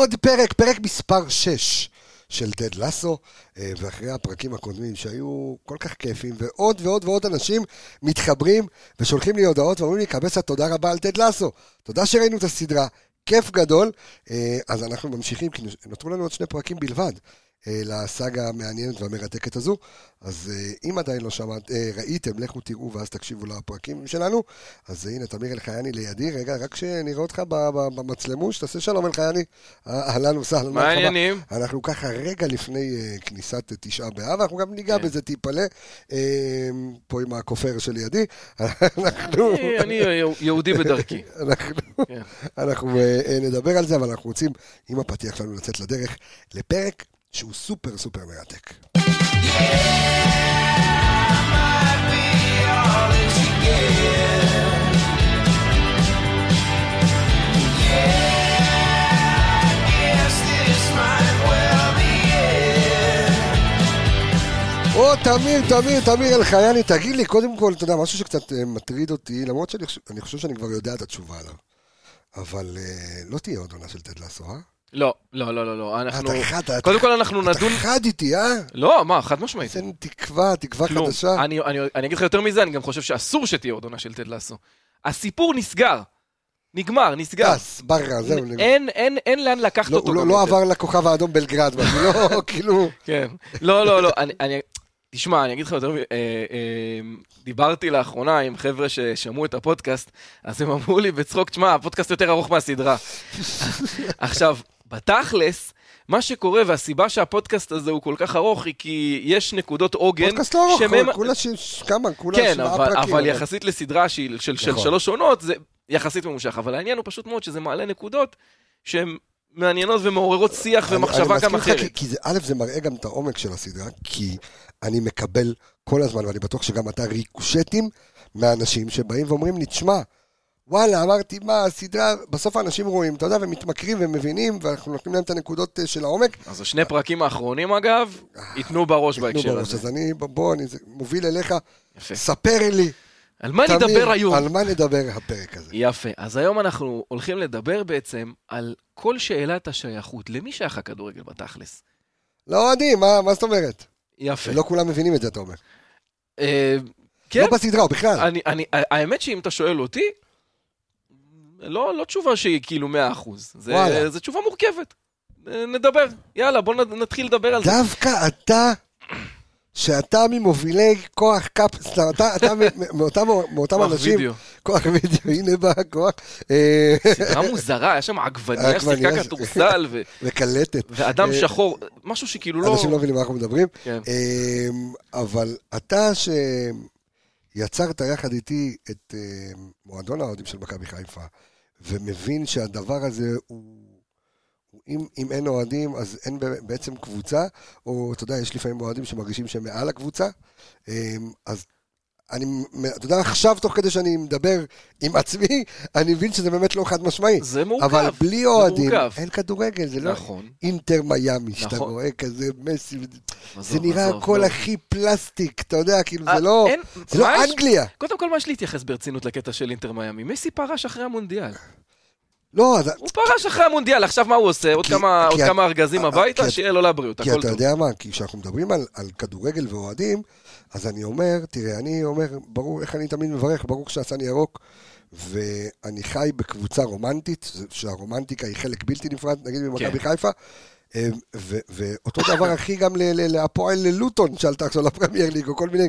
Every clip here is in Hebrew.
עוד פרק, פרק מספר 6 של טד לסו, אה, ואחרי הפרקים הקודמים שהיו כל כך כיפים, ועוד ועוד ועוד אנשים מתחברים ושולחים לי הודעות ואומרים לי, קבסה, תודה רבה על טד לסו. תודה שראינו את הסדרה, כיף גדול. אה, אז אנחנו ממשיכים, כי נותרו לנו עוד שני פרקים בלבד. אה, לסאגה המעניינת והמרתקת הזו. אז אה, אם עדיין לא שמעת, אה, ראיתם, לכו תראו ואז תקשיבו לפרקים שלנו. אז הנה, תמיר אלחייני לידי. רגע, רק שנראה אותך במצלמוש, תעשה שלום אלחייני. אהלן וסהלן. מה העניינים? אנחנו ככה רגע לפני כניסת תשעה באב, אנחנו גם ניגע כן. בזה טיפלה. פה עם הכופר שלידי. אנחנו... אני יהודי בדרכי. אנחנו כן. נדבר על זה, אבל אנחנו רוצים, עם הפתיח שלנו, לצאת לדרך לפרק שהוא סופר סופר מרתק. או, תמיר, תמיר, תמיר אלחייני, תגיד לי, קודם כל, אתה יודע, משהו שקצת אה, מטריד אותי, למרות שאני חושב שאני כבר יודע את התשובה עליו, אבל אה, לא תהיה עוד עונה של תד לאסו, אה? לא, לא, לא, לא, לא, אנחנו... אתה חד, קודם כל אנחנו נדון... אתה חד איתי, אה? לא, מה, חד משמעית. זה תקווה, תקווה כלום. חדשה. אני, אני, אני אגיד לך יותר מזה, אני גם חושב שאסור שתהיה עוד עונה של טד לאסו. הסיפור נסגר. נגמר, נסגר. טס, בררה, זהו. אין, אין, אין לאן לקחת לא, אותו. הוא לא, לא עבר לכוכב האדום בלגרד, לא, כאילו... כן. לא, לא, לא, אני, אני, תשמע, אני אגיד לך יותר, אה, אה, דיברתי לאחרונה עם חבר'ה ששמעו את הפודקאסט, אז הם אמרו לי בצחוק, תשמע, הפודקאסט יותר ארוך מהסדרה. עכשיו, בתכלס, מה שקורה, והסיבה שהפודקאסט הזה הוא כל כך ארוך, היא כי יש נקודות עוגן. פודקאסט לא ארוך, שממ... כולה ש... כמה? כולה כן, שבעה אבל, פרקים. אבל יחסית לסדרה של, של, של נכון. שלוש עונות, זה יחסית ממושך. אבל העניין הוא פשוט מאוד שזה מעלה נקודות שהן מעניינות ומעוררות שיח אני, ומחשבה אני גם אחרת. כי, כי זה, א', זה מראה גם את העומק של הסדרה, כי אני מקבל כל הזמן, ואני בטוח שגם אתה ריקושטים מאנשים שבאים ואומרים לי, תשמע, וואלה, אמרתי, מה, הסדרה, בסוף האנשים רואים, אתה יודע, ומתמכרים ומבינים, ואנחנו נותנים להם את הנקודות אה, של העומק. אז השני פרקים האחרונים, אגב, ייתנו בראש בהקשר הזה. אז אני, בוא, אני מוביל אליך, יפה. ספר לי. על מה תמיר, נדבר היום? על מה נדבר הפרק הזה? יפה. אז היום אנחנו הולכים לדבר בעצם על כל שאלת השייכות. למי שייך הכדורגל בתכלס? לאוהדים, מה, מה זאת אומרת? יפה. לא כולם מבינים את זה, אתה אומר. אה, כן. לא בסדרה, בכלל. אני, אני, האמת שאם אתה שואל אותי, לא, לא תשובה שהיא כאילו 100%. זה, זה תשובה מורכבת. נדבר. יאללה, בוא נתחיל לדבר על זה. דווקא אתה, שאתה ממובילי כוח קאפ, אתה, אתה מאותם, מאותם אנשים. וידאו. כוח וידאו, הנה בא הכוח. אה, סדרה מוזרה, היה שם עגבניה שיחקה כדורסל. וקלטת. ואדם אה, שחור, משהו שכאילו לא... אנשים לא מבינים מה אנחנו מדברים. כן. אה, אבל אתה ש... יצרת יחד איתי את מועדון האוהדים של מכבי חיפה, ומבין שהדבר הזה הוא... אם, אם אין אוהדים, אז אין בעצם קבוצה, או אתה יודע, יש לפעמים אוהדים שמרגישים שהם מעל הקבוצה. אמ, אז אני, אתה יודע, עכשיו, תוך כדי שאני מדבר עם עצמי, אני מבין שזה באמת לא חד משמעי. זה מורכב. אבל בלי אוהדים, אין כדורגל, זה לא נכון. אינטר מיאמי, שאתה נכון. רואה כזה מסי, זה נראה הכל הכי פלסטיק, אתה יודע, כאילו, זה אה, לא, זה לא אנגליה. קודם כל, מה יש להתייחס ברצינות לקטע של אינטר מיאמי? מסי פרש אחרי המונדיאל. לא, הוא פרש אחרי המונדיאל, עכשיו מה הוא עושה? עוד כמה ארגזים הביתה, שיהיה לו לבריאות, הכל טוב. כי אתה יודע מה, כי כשאנחנו מדברים על כדורגל ואוהדים, אז אני אומר, תראה, אני אומר, ברור, איך אני תמיד מברך, ברור שעשה לי ירוק, ואני חי בקבוצה רומנטית, שהרומנטיקה היא חלק בלתי נפרד, נגיד במכבי כן. חיפה, אה, ואותו דבר הכי גם להפועל ללוטון, שעלתה עכשיו לפרמייר ליג, או כל מיני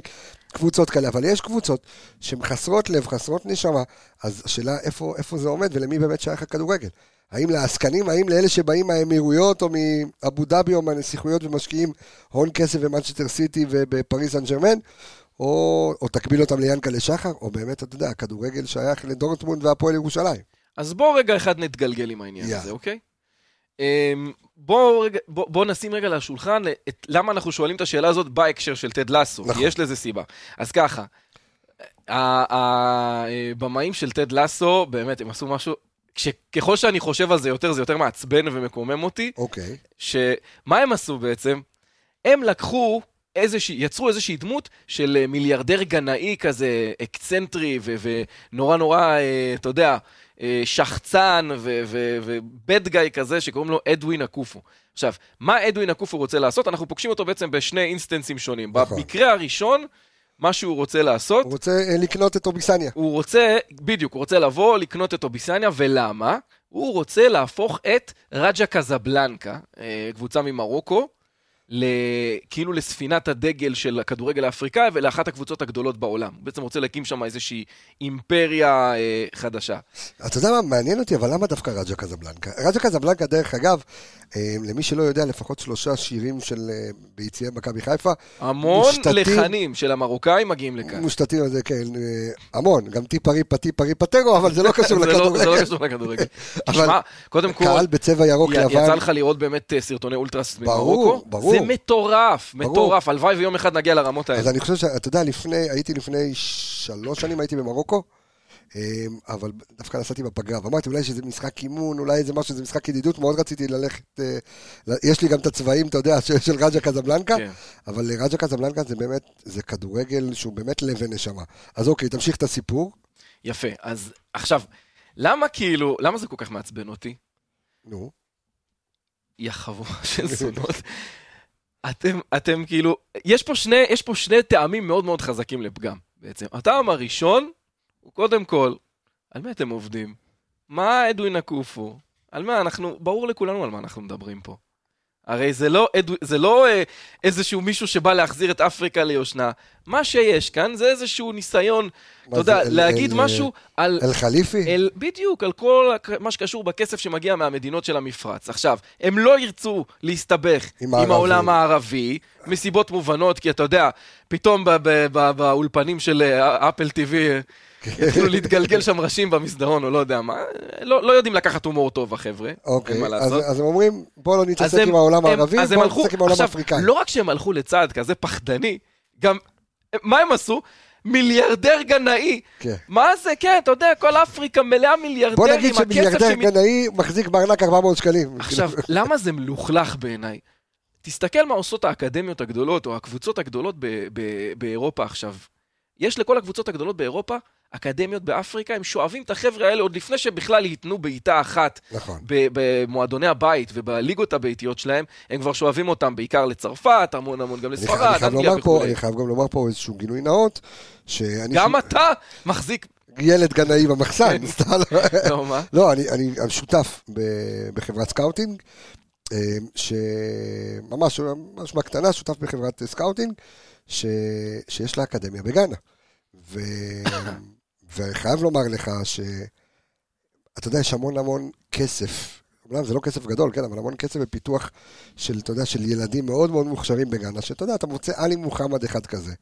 קבוצות כאלה, אבל יש קבוצות שהן חסרות לב, חסרות נשמה, אז השאלה איפה, איפה זה עומד ולמי באמת שייך הכדורגל. האם לעסקנים, האם לאלה שבאים מהאמירויות או מאבו דאבי או מהנסיכויות ומשקיעים הון כסף במנצ'סטר סיטי ובפריס סן ג'רמן, או, או תקביל אותם ליאנקלה שחר, או באמת, אתה יודע, הכדורגל שייך לדורטמונד והפועל ירושלים. אז בוא רגע אחד נתגלגל עם העניין yeah. הזה, אוקיי? אמ, בואו בוא, בוא נשים רגע לשולחן את, למה אנחנו שואלים את השאלה הזאת בהקשר של טד לסו, נכון. יש לזה סיבה. אז ככה, הבמאים של טד לסו, באמת, הם עשו משהו, ככל שאני חושב על זה יותר, זה יותר מעצבן ומקומם אותי. אוקיי. שמה הם עשו בעצם? הם לקחו איזושהי, יצרו איזושהי דמות של אה, מיליארדר גנאי כזה, אקצנטרי ו- ונורא נורא, אה, אתה יודע, אה, שחצן ו bad guy כזה שקוראים לו אדווין אקופו. עכשיו, מה אדווין אקופו רוצה לעשות? אנחנו פוגשים אותו בעצם בשני אינסטנסים שונים. נכון. במקרה הראשון, מה שהוא רוצה לעשות, הוא רוצה אה, לקנות את אוביסניה. הוא רוצה, בדיוק, הוא רוצה לבוא, לקנות את אוביסניה, ולמה? הוא רוצה להפוך את רג'ה קזבלנקה, אה, קבוצה ממרוקו. כאילו לספינת הדגל של הכדורגל האפריקאי ולאחת הקבוצות הגדולות בעולם. הוא בעצם רוצה להקים שם איזושהי אימפריה אה, חדשה. אתה יודע מה, מעניין אותי, אבל למה דווקא רג'ה קזבלנקה? רג'ה קזבלנקה, דרך אגב, אה, למי שלא יודע, לפחות שלושה שירים של אה, ביציעי מכבי חיפה. המון מושתתים- לחנים של המרוקאים מגיעים לכאן. מושתתים על זה, כן, אה, המון, גם טיפה ריפה טיפה ריפה טרו, אבל זה לא קשור לא- זה לא לכדורגל. קשור לכדורגל. אבל תשמע, קודם כל, קהל בצבע ירוק י- לבן. יצא לך לראות באמת אה, סרטוני אולטרס ברור, ממרוקו? ברור. זה מטורף. מטורף. הלוואי ויום אחד נגיע לרמות אז האלה. אני חושב שאתה יודע, לפני, הייתי לפני שלוש שנים הייתי במרוקו, אה, אבל דווקא נסעתי בפגרה, ואמרתי אולי שזה משחק אימון, אולי זה משהו, זה משחק ידידות, מאוד רציתי ללכת, אה, יש לי גם את הצבעים, אתה יודע, של, של רג'ה קזבלנקה, כן. אבל רג'ה קזבלנקה זה באמת, זה כדורגל שהוא באמת לב ונשמה. אז אוקיי, תמשיך את הסיפור. יפה. אז עכשיו, למה כאילו, למה זה כל כך מעצבן אותי? נו, יא חבורה של זונות. אתם, אתם כאילו, יש פה שני, יש פה שני טעמים מאוד מאוד חזקים לפגם, בעצם. הטעם הראשון, הוא קודם כל, על מי אתם עובדים? מה אדווין אקופו? על מה אנחנו, ברור לכולנו על מה אנחנו מדברים פה. הרי זה לא, זה לא אה, איזשהו מישהו שבא להחזיר את אפריקה ליושנה. מה שיש כאן זה איזשהו ניסיון, אתה יודע, אל- להגיד אל- משהו על... אל חליפי? אל, בדיוק, על כל מה שקשור בכסף שמגיע מהמדינות של המפרץ. עכשיו, הם לא ירצו להסתבך עם עם. העולם הערבי, מסיבות מובנות, כי אתה יודע, פתאום באולפנים של אה, אפל TV יתחילו להתגלגל שם ראשים במסדרון, או לא יודע מה, לא, לא יודעים לקחת הומור טוב, החבר'ה, אוקיי, אז, הם אומרים, בוא לא נתעסק עם העולם הערבי, אז הם בוא הלכו- נתעסק עם העולם האפריקאי. לא רק שהם הלכו לצעד כזה פחדני, גם, מה הם עשו? מיליארדר גנאי. כן. מה זה? כן, אתה יודע, כל אפריקה מלאה מיליארדרים, בוא נגיד שמיליארדר שמ- גנאי מחזיק בארנק 400 שקלים. עכשיו, כאילו, למה זה מלוכלך בעיניי? תסתכל מה עושות האקדמיות הגדולות, או הקבוצות הגדולות ב- ב- באירופה עכשיו. יש לכל הקבוצות הגדולות באירופה, אקדמיות באפריקה, הם שואבים את החבר'ה האלה עוד לפני שבכלל ייתנו בעיטה אחת נכון. במועדוני הבית ובליגות הביתיות שלהם, הם כבר שואבים אותם בעיקר לצרפת, המון המון גם אני לספרד, אני אנגליה וכולי. אני חייב גם לומר פה איזשהו גילוי נאות, שאני גם אתה מחזיק... ילד גנאי במחסן, כן. סתם לא- מה? לא, אני, אני שותף ב- בחברת scouting, אה, שממש, ממש מהקטנה, שותף בחברת scouting, ש, שיש לה אקדמיה בגאנה. ו, ואני חייב לומר לך שאתה יודע, יש המון המון כסף. אומנם זה לא כסף גדול, כן, אבל המון כסף בפיתוח של, אתה יודע, של ילדים מאוד מאוד מוכשרים בגאנה, שאתה יודע, אתה מוצא עלי מוחמד אחד כזה.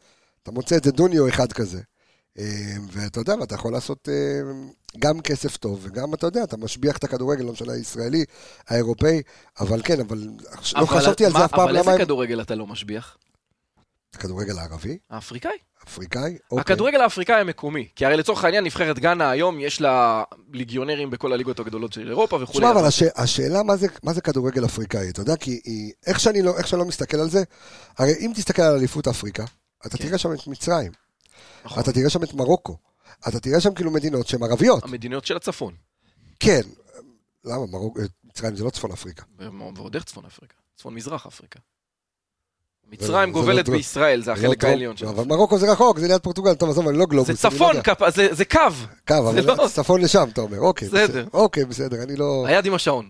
אתה מוצא את זה דוניו אחד כזה. אה, ואתה יודע, ואתה יכול לעשות אה, גם כסף טוב, וגם, אתה יודע, אתה משביח את הכדורגל, לא משנה, הישראלי, האירופאי, אבל כן, אבל לא אבל- חשבתי על זה אף פעם, אבל איזה הם... כדורגל אתה לא משביח? כדורגל הערבי, האפריקאי. אפריקאי, אוקיי. הכדורגל האפריקאי המקומי, כי הרי לצורך העניין נבחרת גאנה היום יש לה ליגיונרים בכל הליגות הגדולות של אירופה וכולי. תשמע, אבל הש... השאלה מה זה, מה זה כדורגל אפריקאי, אתה יודע, כי היא... איך, שאני לא, איך שאני לא מסתכל על זה, הרי אם תסתכל על אליפות אפריקה, אתה כן. תראה שם את מצרים, נכון. אתה תראה שם את מרוקו, אתה תראה שם כאילו מדינות שהן ערביות. המדינות של הצפון, כן, למה, מרוקו, מצרים זה לא צפון אפריקה. ועוד איך צפון אפריקה, צפון מזרח אפריקה. מצרים לא גובלת. בישראל, זה החלק לא העליון שלה. אבל מרוקו זה רחוק, זה ליד פורטוגל, טוב, עזוב, אני לא גלובוס. זה לא צפון, זה- קו, קו, אבל צפון לשם, אתה אומר, אוקיי. בסדר. אוקיי, בסדר, אני לא... היד עם השעון.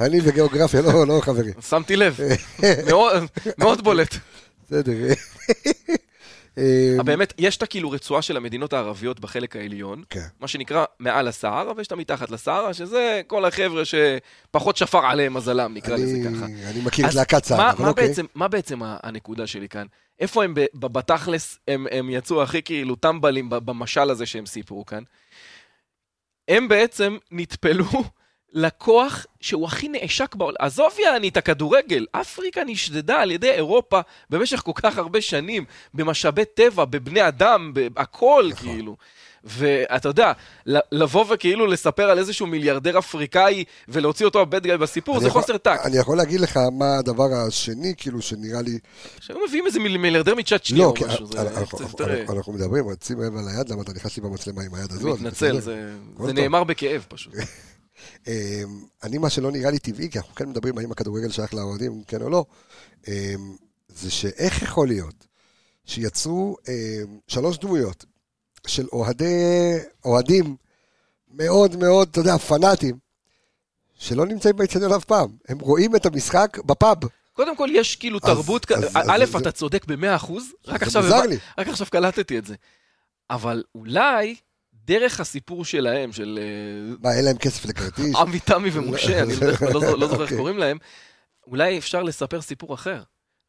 אני וגיאוגרפיה לא חברים. שמתי לב, מאוד בולט. בסדר. אה, באמת, יש את הכאילו רצועה של המדינות הערביות בחלק העליון, כן. מה שנקרא מעל הסהרה, ויש את המתחת לסהרה, שזה כל החבר'ה שפחות שפר עליהם מזלם, נקרא לזה אני- ככה. אני מכיר את להקת צה"ל, אבל מה, אוקיי. בעצם, מה בעצם הנקודה שלי כאן? איפה הם בתכלס, הם, הם יצאו הכי כאילו טמבלים במשל הזה שהם סיפרו כאן? הם בעצם נטפלו לכוח שהוא הכי נעשק בעולם. עזוב יעני את הכדורגל, אפריקה נשדדה על ידי אירופה במשך כל כך הרבה שנים, במשאבי טבע, בבני אדם, בהכל נכון. כאילו. ואתה יודע, לבוא וכאילו לספר על איזשהו מיליארדר אפריקאי ולהוציא אותו הבד גאי בסיפור, זה יכול- חוסר טקט. אני יכול להגיד לך מה הדבר השני, כאילו, שנראה לי... שהיו מביאים איזה מיל- מיליארדר מצ'אט שני לא, או משהו, זה אנחנו- אנחנו- מדברים, שים לב על היד, למה אתה נכנס לי במצלמה עם היד הזו? מתנצל. זה זה. נאמר בכאב פשוט. אמ, אני, מה שלא נראה לי טבעי, כי אנחנו כן מדברים האם הכדורגל שייך לאוהדים, כן או לא, אמ, זה שאיך יכול להיות שיצרו אמ, שלוש דמויות של אוהדי, אוהדים מאוד מאוד, אתה יודע, פנאטים, שלא נמצאים באצטדיון אף פעם. הם רואים את המשחק בפאב. קודם כל, יש כאילו אז- תרבות, אז- א', אז זה- אתה צודק במאה אחוז, רק זה. רק עכשיו קלטתי את זה. אבל אולי, דרך הסיפור שלהם, של אה, מה, אין להם כסף לכרטיס? עמי תמי ומשה, אני לא- לא זו- לא זוכר איך אוקיי. קוראים להם, אולי אפשר לספר סיפור אחר.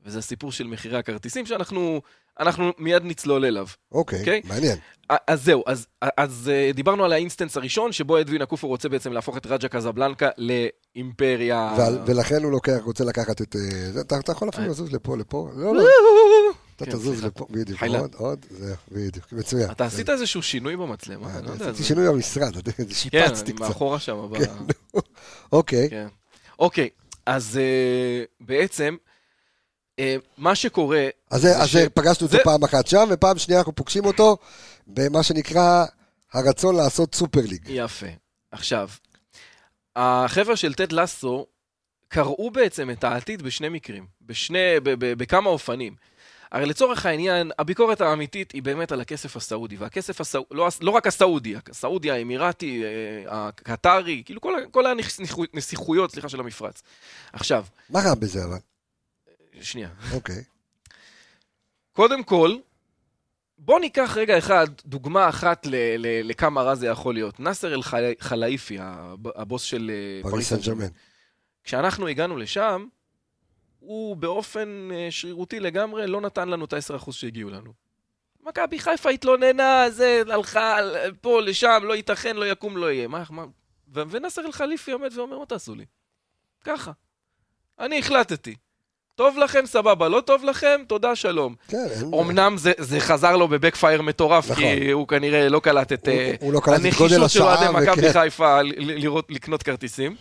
וזה הסיפור של מחירי הכרטיסים, שאנחנו אנחנו מיד נצלול אליו. אוקיי, אוקיי? מעניין. אז זהו, אז, אז אה, דיברנו על ה instance הראשון, שבו אדווין אקופו רוצה בעצם להפוך את רג'ה קזבלנקה לאימפריה... ועל- ולכן הוא לוקח, רוצה לקחת את... אה, אתה אתה יכול אפילו אה. לזוז לפה, לפה. לא, לא, אתה כן, תזוז. לפה, בדיוק. עוד, עוד, זהו, בדיוק, מצוין. אתה עשית איזשהו שינוי במצלמה, אה, אני לא יודע. עשיתי שינוי במשרד, כן, שיפצתי אני קצת. מאחורה שם. כן. אוקיי, כן. אוקיי, אז אה, בעצם, אה, מה שקורה... אז פגשנו אותו זה- פעם אחת שם, ופעם שנייה אנחנו פוגשים אותו במה שנקרא הרצון לעשות סופר ליג. יפה. עכשיו, החבר'ה של טד לסו קראו בעצם את העתיד בשני מקרים, בשני, ב- ב- בכמה אופנים. הרי לצורך העניין, הביקורת האמיתית היא באמת על הכסף הסעודי, והכסף הסעודי, לא, לא רק הסעודי, הסעודי, האמירתי, אה, הקטרי, כאילו כל, כל הנסיכויות, סליחה, של המפרץ. עכשיו, מה רע בזה אבל? שנייה. אוקיי. קודם כל, בוא ניקח רגע אחד, דוגמה אחת ל- ל- לכמה רע זה יכול להיות. נאסר אל-חלאיפי, הבוס של אה, פריס סן ג'רמן. כשאנחנו הגענו לשם, הוא באופן אה, שרירותי לגמרי לא נתן לנו את ה-10% שהגיעו לנו. מכבי חיפה התלוננה, זה, הלכה פה, לשם, לא ייתכן, לא יקום, לא יהיה. מה, מה? ונאסר אל-חליפי עומד ואומר, מה תעשו לי? ככה. אני החלטתי. טוב לכם, סבבה, לא טוב לכם, תודה, שלום. כן, אין... אמנם זה, זה חזר לו בבקפייר מטורף, נכון. כי הוא כנראה לא קלט את הוא- אה, הוא לא קלט הנחישות של. אוהדי מכבי. חיפה לראות, לקנות כרטיסים.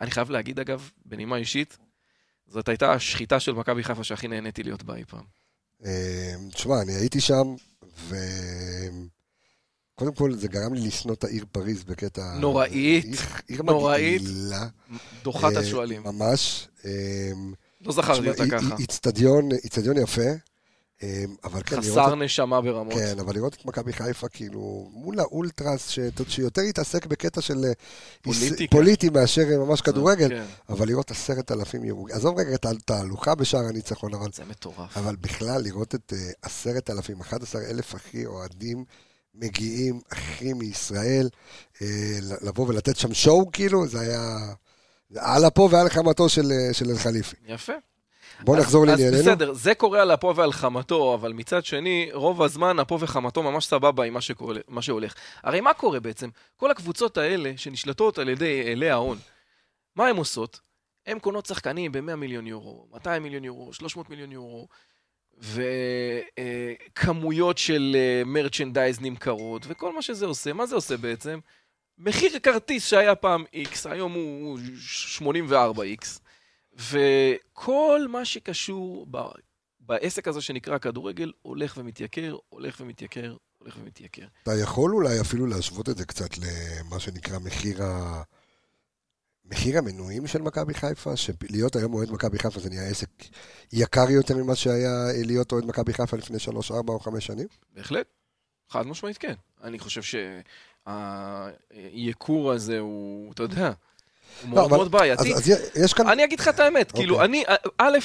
אני חייב להגיד, אגב, בנימה אישית, זאת הייתה השחיטה של מכבי חיפה שהכי נהניתי להיות בה אי פעם. תשמע, אני הייתי שם, ו... קודם כל, זה גרם לי לשנוא את העיר פריז בקטע... נוראית, עיר- עיר נוראית. מגעילה. דוחת אה, השועלים. ממש. אה, לא זכרתי אותה ככה. אי- איצטדיון, יפה, אבל כן, לראות חסר את- נשמה ברמות. כן, אבל לראות את מכבי חיפה, כאילו, מול האולטרס, ש- שיותר התעסק בקטע של אה, פוליטיקה. פוליטי מאשר אה, ממש כדורגל, כן, אבל לראות עשרת אלפים ירוג... עזוב רגע את התהלוכה בשער הניצחון, אבל זה מטורף. אבל בכלל, לראות את אה, עשרת אלפים, 11 אלף הכי אוהדים מגיעים, הכי מישראל, לבוא ולתת שם שואו, כאילו, זה היה... על אפו ועל חמתו של אה, של אל-חליפי. יפה. בוא אז- נחזור אז לענייננו. בסדר, זה קורה על אפו ועל חמתו, אבל מצד שני, רוב הזמן אפו וחמתו ממש סבבה עם מה, שקורה, מה שהולך. הרי מה קורה בעצם? כל הקבוצות האלה שנשלטות על ידי אלי ההון, מה הן עושות? הן קונות שחקנים ב-100 מיליון יורו, 200 מיליון יורו, 300 מיליון יורו, וכמויות של מרצ'נדייז נמכרות, וכל מה שזה עושה, מה זה עושה בעצם? מחיר כרטיס שהיה פעם X, היום הוא 84X, וכל מה שקשור ב... בעסק הזה שנקרא כדורגל הולך ומתייקר, הולך ומתייקר, הולך ומתייקר. אתה יכול אולי אפילו להשוות את זה קצת למה שנקרא מחיר ה... מחיר המנויים של מכבי חיפה, שלהיות היום אוהד מכבי חיפה זה נהיה עסק יקר יותר ממה שהיה להיות אוהד מכבי חיפה לפני 3, 4 או 5 שנים? בהחלט, חד משמעית כן. אני חושב שהייקור הזה הוא, אתה יודע, הוא מאוד אבל- מאוד בעייתי. אז, אז. אני אגיד לך את האמת, אוקיי. כאילו, אני, א',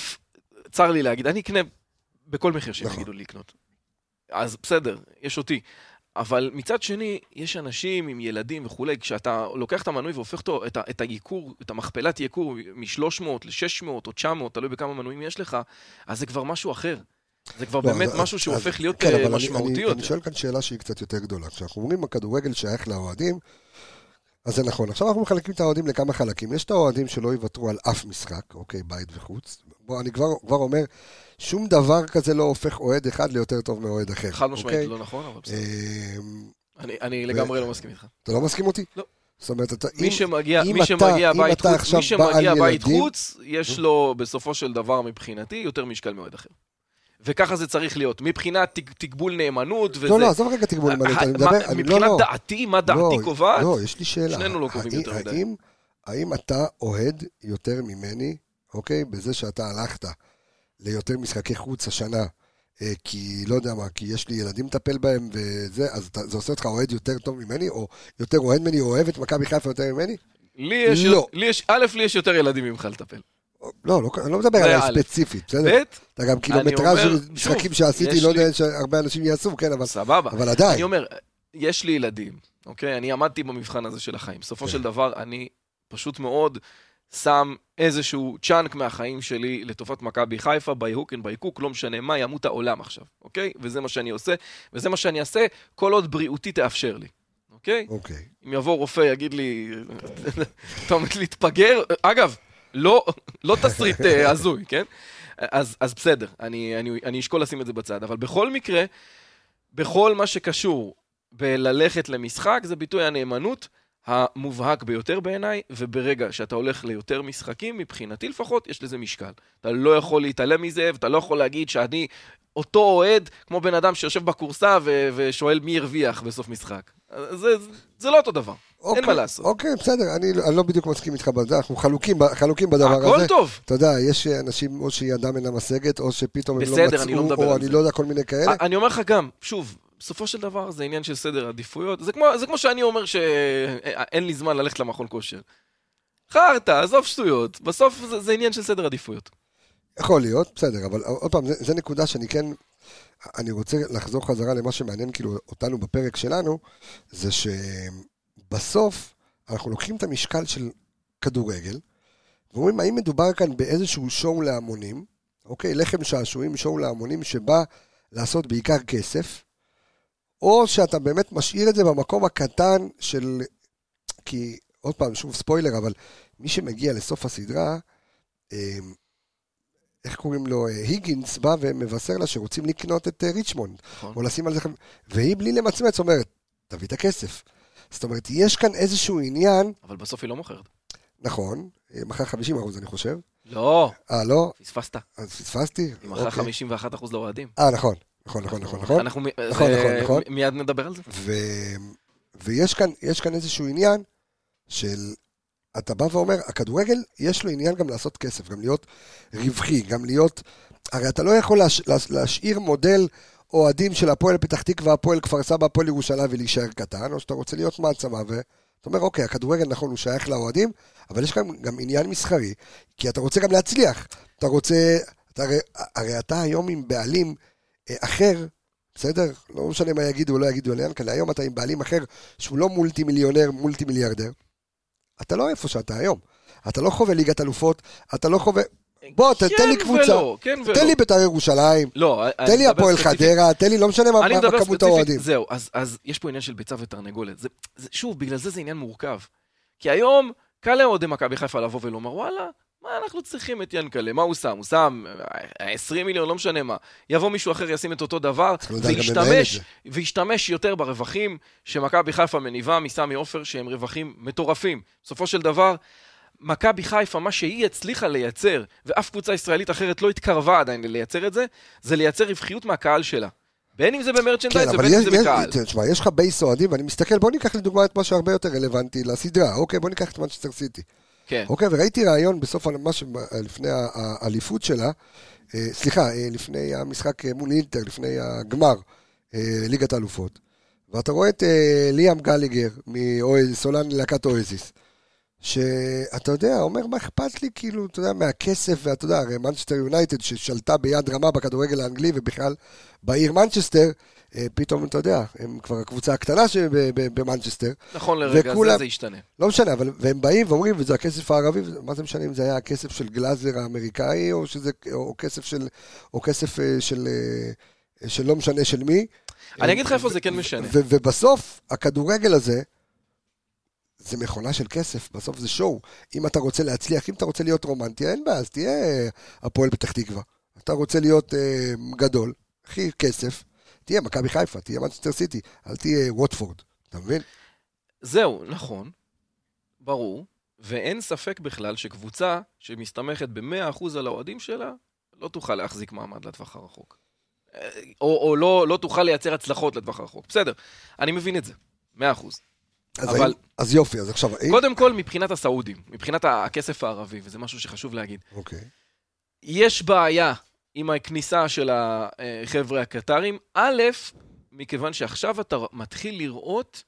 צר לי להגיד, אני אקנה בכל מחיר שהם נכון. יגידו לי לקנות. אז בסדר, יש אותי. אבל מצד שני, יש אנשים עם ילדים וכולי, כשאתה לוקח את המנוי והופך אותו, את, את הייקור, את המכפלת ייקור מ-300 ל-600 או 900, תלוי בכמה מנויים יש לך, אז זה כבר משהו אחר. זה כבר לא, באמת אז- משהו אז- שהופך להיות כן, אה, אני- משמעותי אני, יותר. אני שואל כאן שאלה שהיא קצת יותר גדולה. כשאנחנו אומרים הכדורגל שייך לאוהדים, אז זה נכון. עכשיו אנחנו מחלקים את האוהדים לכמה חלקים. יש את האוהדים שלא יוותרו על אף משחק, אוקיי, בית וחוץ. בוא, אני כבר, כבר אומר, שום דבר כזה לא הופך אוהד אחד ליותר טוב מאוהד אחר. חד משמעית אוקיי? לא נכון, אבל בסדר. אמ, אני, אני לגמרי לא מסכים איתך. אתה לא מסכים אותי? לא. זאת אומרת, אתה... מי אם- שמגיע, אם מי אתה- אם בית אתה חוץ, עכשיו מי שמגיע בית ילדים- חוץ, יש לו בסופו של דבר מבחינתי יותר משקל מאוהד אחר. וככה זה צריך להיות, מבחינת תג- תגבול נאמנות וזה. לא, לא, עזוב רגע תגמול נאמנות, אני מדבר... לא, מבחינת לא. דעתי, מה דעתי לא, קובעת? לא, יש לי שאלה. שנינו לא קובעים יותר מדי. האם, אתה אוהד יותר ממני, אוקיי? בזה שאתה הלכת ליותר משחקי חוץ השנה, אה, כי לא יודע מה, כי יש לי ילדים לטפל בהם וזה, אז זה עושה אותך אוהד יותר טוב ממני, או יותר אוהד ממני, או אוהב את מכבי חיפה יותר ממני? לי יש, לא. לי יש, א', לי יש יותר ילדים ממך לטפל. לא, לא, אני לא מדבר עליי. ספציפית, בסדר? אתה גם קילומטראז' משחקים שעשיתי, לא יודע שהרבה אנשים יעשו, כן, אבל, סבבה. אבל עדיין. אני אומר, יש לי ילדים, אוקיי? אני עמדתי במבחן הזה של החיים. בסופו כן. של דבר, אני פשוט מאוד שם איזשהו צ'אנק מהחיים שלי לטובת מכבי חיפה, by hook and by cook, לא משנה מה, ימות העולם עכשיו, אוקיי? וזה מה שאני עושה, וזה מה שאני אעשה כל עוד בריאותי תאפשר לי, אוקיי? אוקיי. אם יבוא רופא, יגיד לי, אתה עומד להתפגר, אגב, לא, לא תסריט אה, הזוי, כן? אז, אז בסדר, אני, אני, אני אשקול לשים את זה בצד, אבל בכל מקרה, בכל מה שקשור בללכת למשחק, זה ביטוי הנאמנות המובהק ביותר בעיניי, וברגע שאתה הולך ליותר משחקים, מבחינתי לפחות, יש לזה משקל. אתה לא יכול להתעלם מזה, ואתה לא יכול להגיד שאני אותו אוהד, כמו בן אדם שיושב בכורסה ושואל מי הרוויח בסוף משחק. זה, זה, לא אותו דבר, אין מה לעשות. אוקיי, בסדר, אני, אני לא בדיוק מסכים איתך בזה, אנחנו חלוקים, חלוקים בדבר הזה. הכל טוב. אתה יודע, יש אנשים או שידם אינה משגת, או שפתאום הם לא בסדר, מצאו, אני לא או אני זה. לא יודע, כל מיני כאלה. אני אומר לך גם, שוב, בסופו של דבר זה עניין של סדר עדיפויות. זה כמו, זה כמו שאני אומר שאין לי זמן ללכת למכון כושר. חרטא, עזוב שטויות. בסוף זה, זה עניין של סדר עדיפויות. יכול להיות, בסדר, אבל עוד פעם, זו נקודה שאני כן, אני רוצה לחזור חזרה למה שמעניין כאילו אותנו בפרק שלנו, זה שבסוף אנחנו לוקחים את המשקל של כדורגל, ואומרים, האם מדובר כאן באיזשהו שואו להמונים, אוקיי, לחם שעשועים, שואו להמונים שבא לעשות בעיקר כסף, או שאתה באמת משאיר את זה במקום הקטן של... כי, עוד פעם, שוב ספוילר, אבל מי שמגיע לסוף הסדרה, אמ, איך קוראים לו, אה, היגינס בא ומבשר לה שרוצים לקנות את אה, ריצ'מונד, נכון. או לשים על זה, והיא בלי למצמץ אומרת, תביא את הכסף. זאת אומרת, יש כאן איזשהו עניין, אבל בסוף היא לא מוכרת. נכון, אה, מכר 50 אחוז אני חושב, לא, אה לא, פספסת. אז פספסתי, היא מכרה אוקיי. 51 אחוז לאוהדים. אה נכון, נכון, נכון, נכון, נכון, אנחנו, מ- נכון, נכון, נכון. מיד נדבר על זה. ויש כאן, יש כאן איזשהו עניין של, אתה בא ואומר, הכדורגל, יש לו עניין גם לעשות כסף, גם להיות רווחי, גם להיות, הרי אתה לא יכול להש... להש... להשאיר מודל אוהדים של הפועל פתח תקווה, הפועל כפר סבא, הפועל ירושלים ולהישאר קטן, או שאתה רוצה להיות מעצמה, ואתה אומר, אוקיי, הכדורגל נכון, הוא שייך לאוהדים, אבל יש כאן גם עניין מסחרי, כי אתה רוצה גם להצליח. אתה רוצה, אתה, הרי, הרי אתה היום עם בעלים אה, אחר, בסדר? לא משנה מה יגידו או לא יגידו על ינקלה, היום אתה עם בעלים אחר שהוא לא מולטי מיליונר, מולטי מיליארדר. אתה לא איפה שאתה היום. אתה לא חווה ליגת אלופות, אתה לא חווה... בוא, ת- תן לי כן קבוצה. ולא, כן ולא. תן לי בית"ר ירושלים, לא, תן לי הפועל חדרה, תן לי, לא משנה מה מה כמות האוהדים. זהו, אז, אז יש פה עניין של ביצה ותרנגולת. זה, זה, שוב, בגלל זה זה עניין מורכב. כי היום קל לאוהדי מכבי חיפה לבוא ולומר, וואלה, מה אנחנו צריכים את ינקלה? מה הוא שם? הוא שם אה, 20 מיליון, לא משנה מה. יבוא מישהו אחר, ישים את אותו דבר, וישתמש. וישתמש יותר ברווחים שמכבי חיפה מניבה מסמי עופר, שהם רווחים מטורפים. בסופו של דבר, מכבי חיפה, מה שהיא הצליחה לייצר, ואף קבוצה ישראלית אחרת לא התקרבה עדיין לייצר את זה, זה לייצר רווחיות מהקהל שלה. בין אם זה ב merchandise כן, ובין אם זה בקהל. תשמע, יש לך base אוהדים, ואני מסתכל, בוא ניקח לדוגמה את מה שהרבה יותר רלוונטי לסדרה, אוקיי, בוא ניקח את מנצ'סטר סיטי. כן. אוקיי, וראיתי ראיון בסוף ממש לפני האליפות שלה, אה, סליחה, אה, לפני המשחק אה, מול אינטר, לפני הגמר, אה, ליגת האלופות, ואתה רואה את אה, ליאם גלאגר, סולן להקת אואזיס, שאתה יודע, אומר, מה אכפת לי, כאילו, אתה יודע, מהכסף, ואתה יודע, הרי מנצ'סטר יונייטד, ששלטה ביד רמה בכדורגל האנגלי, ובכלל בעיר מנצ'סטר, אה, פתאום, אתה יודע, הם כבר הקבוצה הקטנה שבמנצ'סטר, נכון לרגע וכולם- זה, זה ישתנה. לא משנה, אבל, והם באים ואומרים, וזה הכסף הערבי, מה זה משנה אם זה היה הכסף של גלאזר האמריקאי, או שזה, או כסף של, או כסף אה, של, אה, של לא משנה של מי. אני אגיד לך איפה זה כן משנה. ובסוף, הכדורגל הזה, זה מכונה של כסף, בסוף זה שואו. אם אתה רוצה להצליח, אם אתה רוצה להיות רומנטי, אין בעיה, אז תהיה הפועל פתח תקווה. אתה רוצה להיות אה, גדול, הכי כסף, תהיה מכבי חיפה, תהיה מנצ'סטר סיטי, אל תהיה ווטפורד. אתה מבין? זהו, נכון, ברור, ואין ספק בכלל שקבוצה שמסתמכת ב-100% על האוהדים שלה, לא תוכל להחזיק מעמד לטווח הרחוק. אה, או, או לא, לא תוכל לייצר הצלחות לטווח הרחוק. בסדר, אני מבין את זה, 100%. אז, אבל- האם, אז יופי, אז עכשיו. קודם כל, מבחינת הסעודים, מבחינת הכסף הערבי, וזה משהו שחשוב להגיד, אוקיי. יש בעיה עם הכניסה של החבר'ה הקטרים. א', מכיוון שעכשיו אתה מתחיל לראות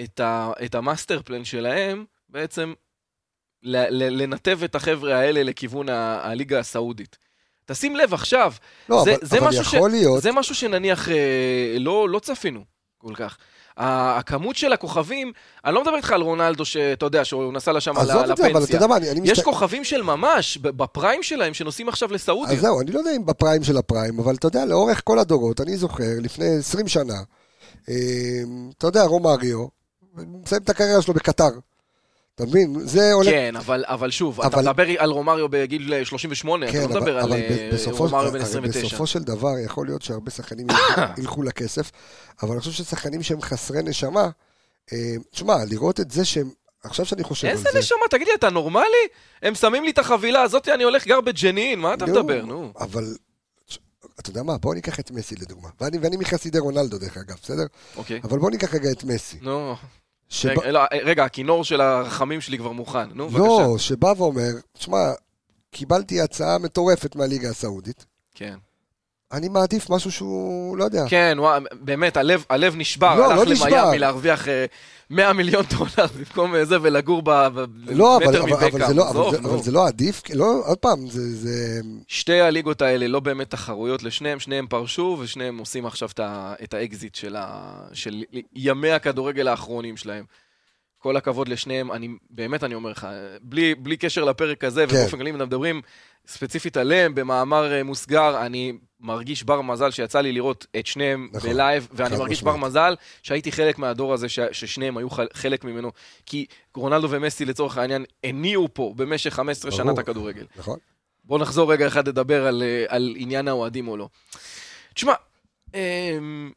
את, ה, את המאסטר פלן שלהם, בעצם לנתב את החבר'ה האלה לכיוון ה- הליגה הסעודית. תשים לב עכשיו, לא, זה- אבל, זה אבל משהו ש- יכול להיות... זה משהו שנניח אה, לא, לא צפינו כל כך. הכמות של הכוכבים, אני לא מדבר איתך על רונלדו שאתה יודע, שהוא נסע לשם על עזוב ה- את זה, אבל אתה. יודע מה, אני, יש כוכבים של ממש, בפריים שלהם, שנוסעים עכשיו לסעודיה. אז זהו, אני לא יודע אם בפריים של הפריים, אבל אתה יודע, לאורך כל הדורות, אני זוכר, לפני 20 שנה, אה, אתה יודע, רומאריו, מסיים את הקריירה שלו בקטר. אתה מבין? זה עולה... כן, אבל, אבל שוב, אתה אבל- מדבר על רומאריו בגיל 38, כן, אתה לא מדבר אבל, על אבל אה, בסופו, רומאריו בן הרי 29. בסופו של דבר יכול להיות שהרבה שחקנים ילכו- לכסף, אבל אני חושב ששחקנים שהם חסרי נשמה, אה, תשמע, לראות את זה שהם, עכשיו שאני חושב על איזה זה... נשמה, תגיד לי, אתה נורמלי? הם שמים לי את החבילה הזאת, אני הולך גר בג'נין, מה אתה נו, מדבר, נו? אבל, אתה יודע מה, בוא ניקח את מסי לדוגמה, ואני, ואני מחסידי רונלדו דרך אגב, בסדר? אוקיי. אבל בוא ניקח רגע את מסי. נו, שבא- רגע, לא, רגע, הכינור של הרחמים שלי כבר מוכן, נו, בבקשה. לא, שבא ואומר, תשמע, קיבלתי הצעה מטורפת מהליגה הסעודית, כן. אני מעדיף משהו שהוא, לא יודע. כן, וואי, באמת, הלב, הלב נשבר, לא, הלך לא נשבר. למיאמי להרוויח אה, 100 מיליון דולר במקום אה, זה, ולגור ב- ב- לא, אבל, אבל, אבל. זה לא, אבל, זה. אבל זה לא עדיף, לא, עוד פעם, זה, זה... שתי הליגות האלה לא באמת תחרויות לשניהם, שניהם פרשו, ושניהם עושים עכשיו את את האקזיט של, ה, של ימי הכדורגל האחרונים שלהם. כל הכבוד לשניהם, אני, באמת אני אומר לך, בלי, בלי קשר לפרק הזה, כן. ובאופן כללי מדברים ספציפית עליהם, במאמר אה, מוסגר, אני מרגיש בר מזל שיצא לי לראות את שניהם נכון, ב live, ואני מרגיש בר. מזל שהייתי חלק מהדור הזה, ש, ששניהם היו חל- חלק ממנו, כי רונלדו ומסי לצורך העניין הניעו פה במשך 15 שנה את ברור. הכדורגל. נכון? בואו נחזור רגע אחד לדבר על, אה, על עניין האוהדים או לא. תשמע, אמ,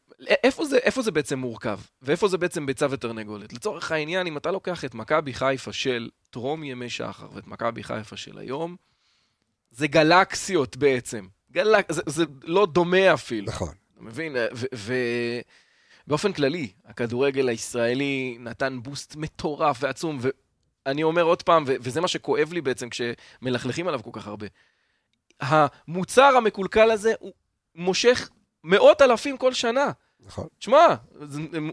איפה זה, איפה זה בעצם מורכב? ואיפה זה בעצם ביצה ותרנגולת? לצורך העניין, אם אתה לוקח את מכבי חיפה של טרום ימי שחר ואת מכבי חיפה של היום, זה גלקסיות בעצם. גלק... זה, זה לא דומה אפילו. נכון. אתה מבין? ובאופן כללי, הכדורגל הישראלי נתן בוסט מטורף ועצום, ואני אומר עוד פעם, ו- וזה מה שכואב לי בעצם כשמלכלכים עליו כל כך הרבה. המוצר המקולקל הזה, הוא מושך מאות אלפים כל שנה. נכון. תשמע,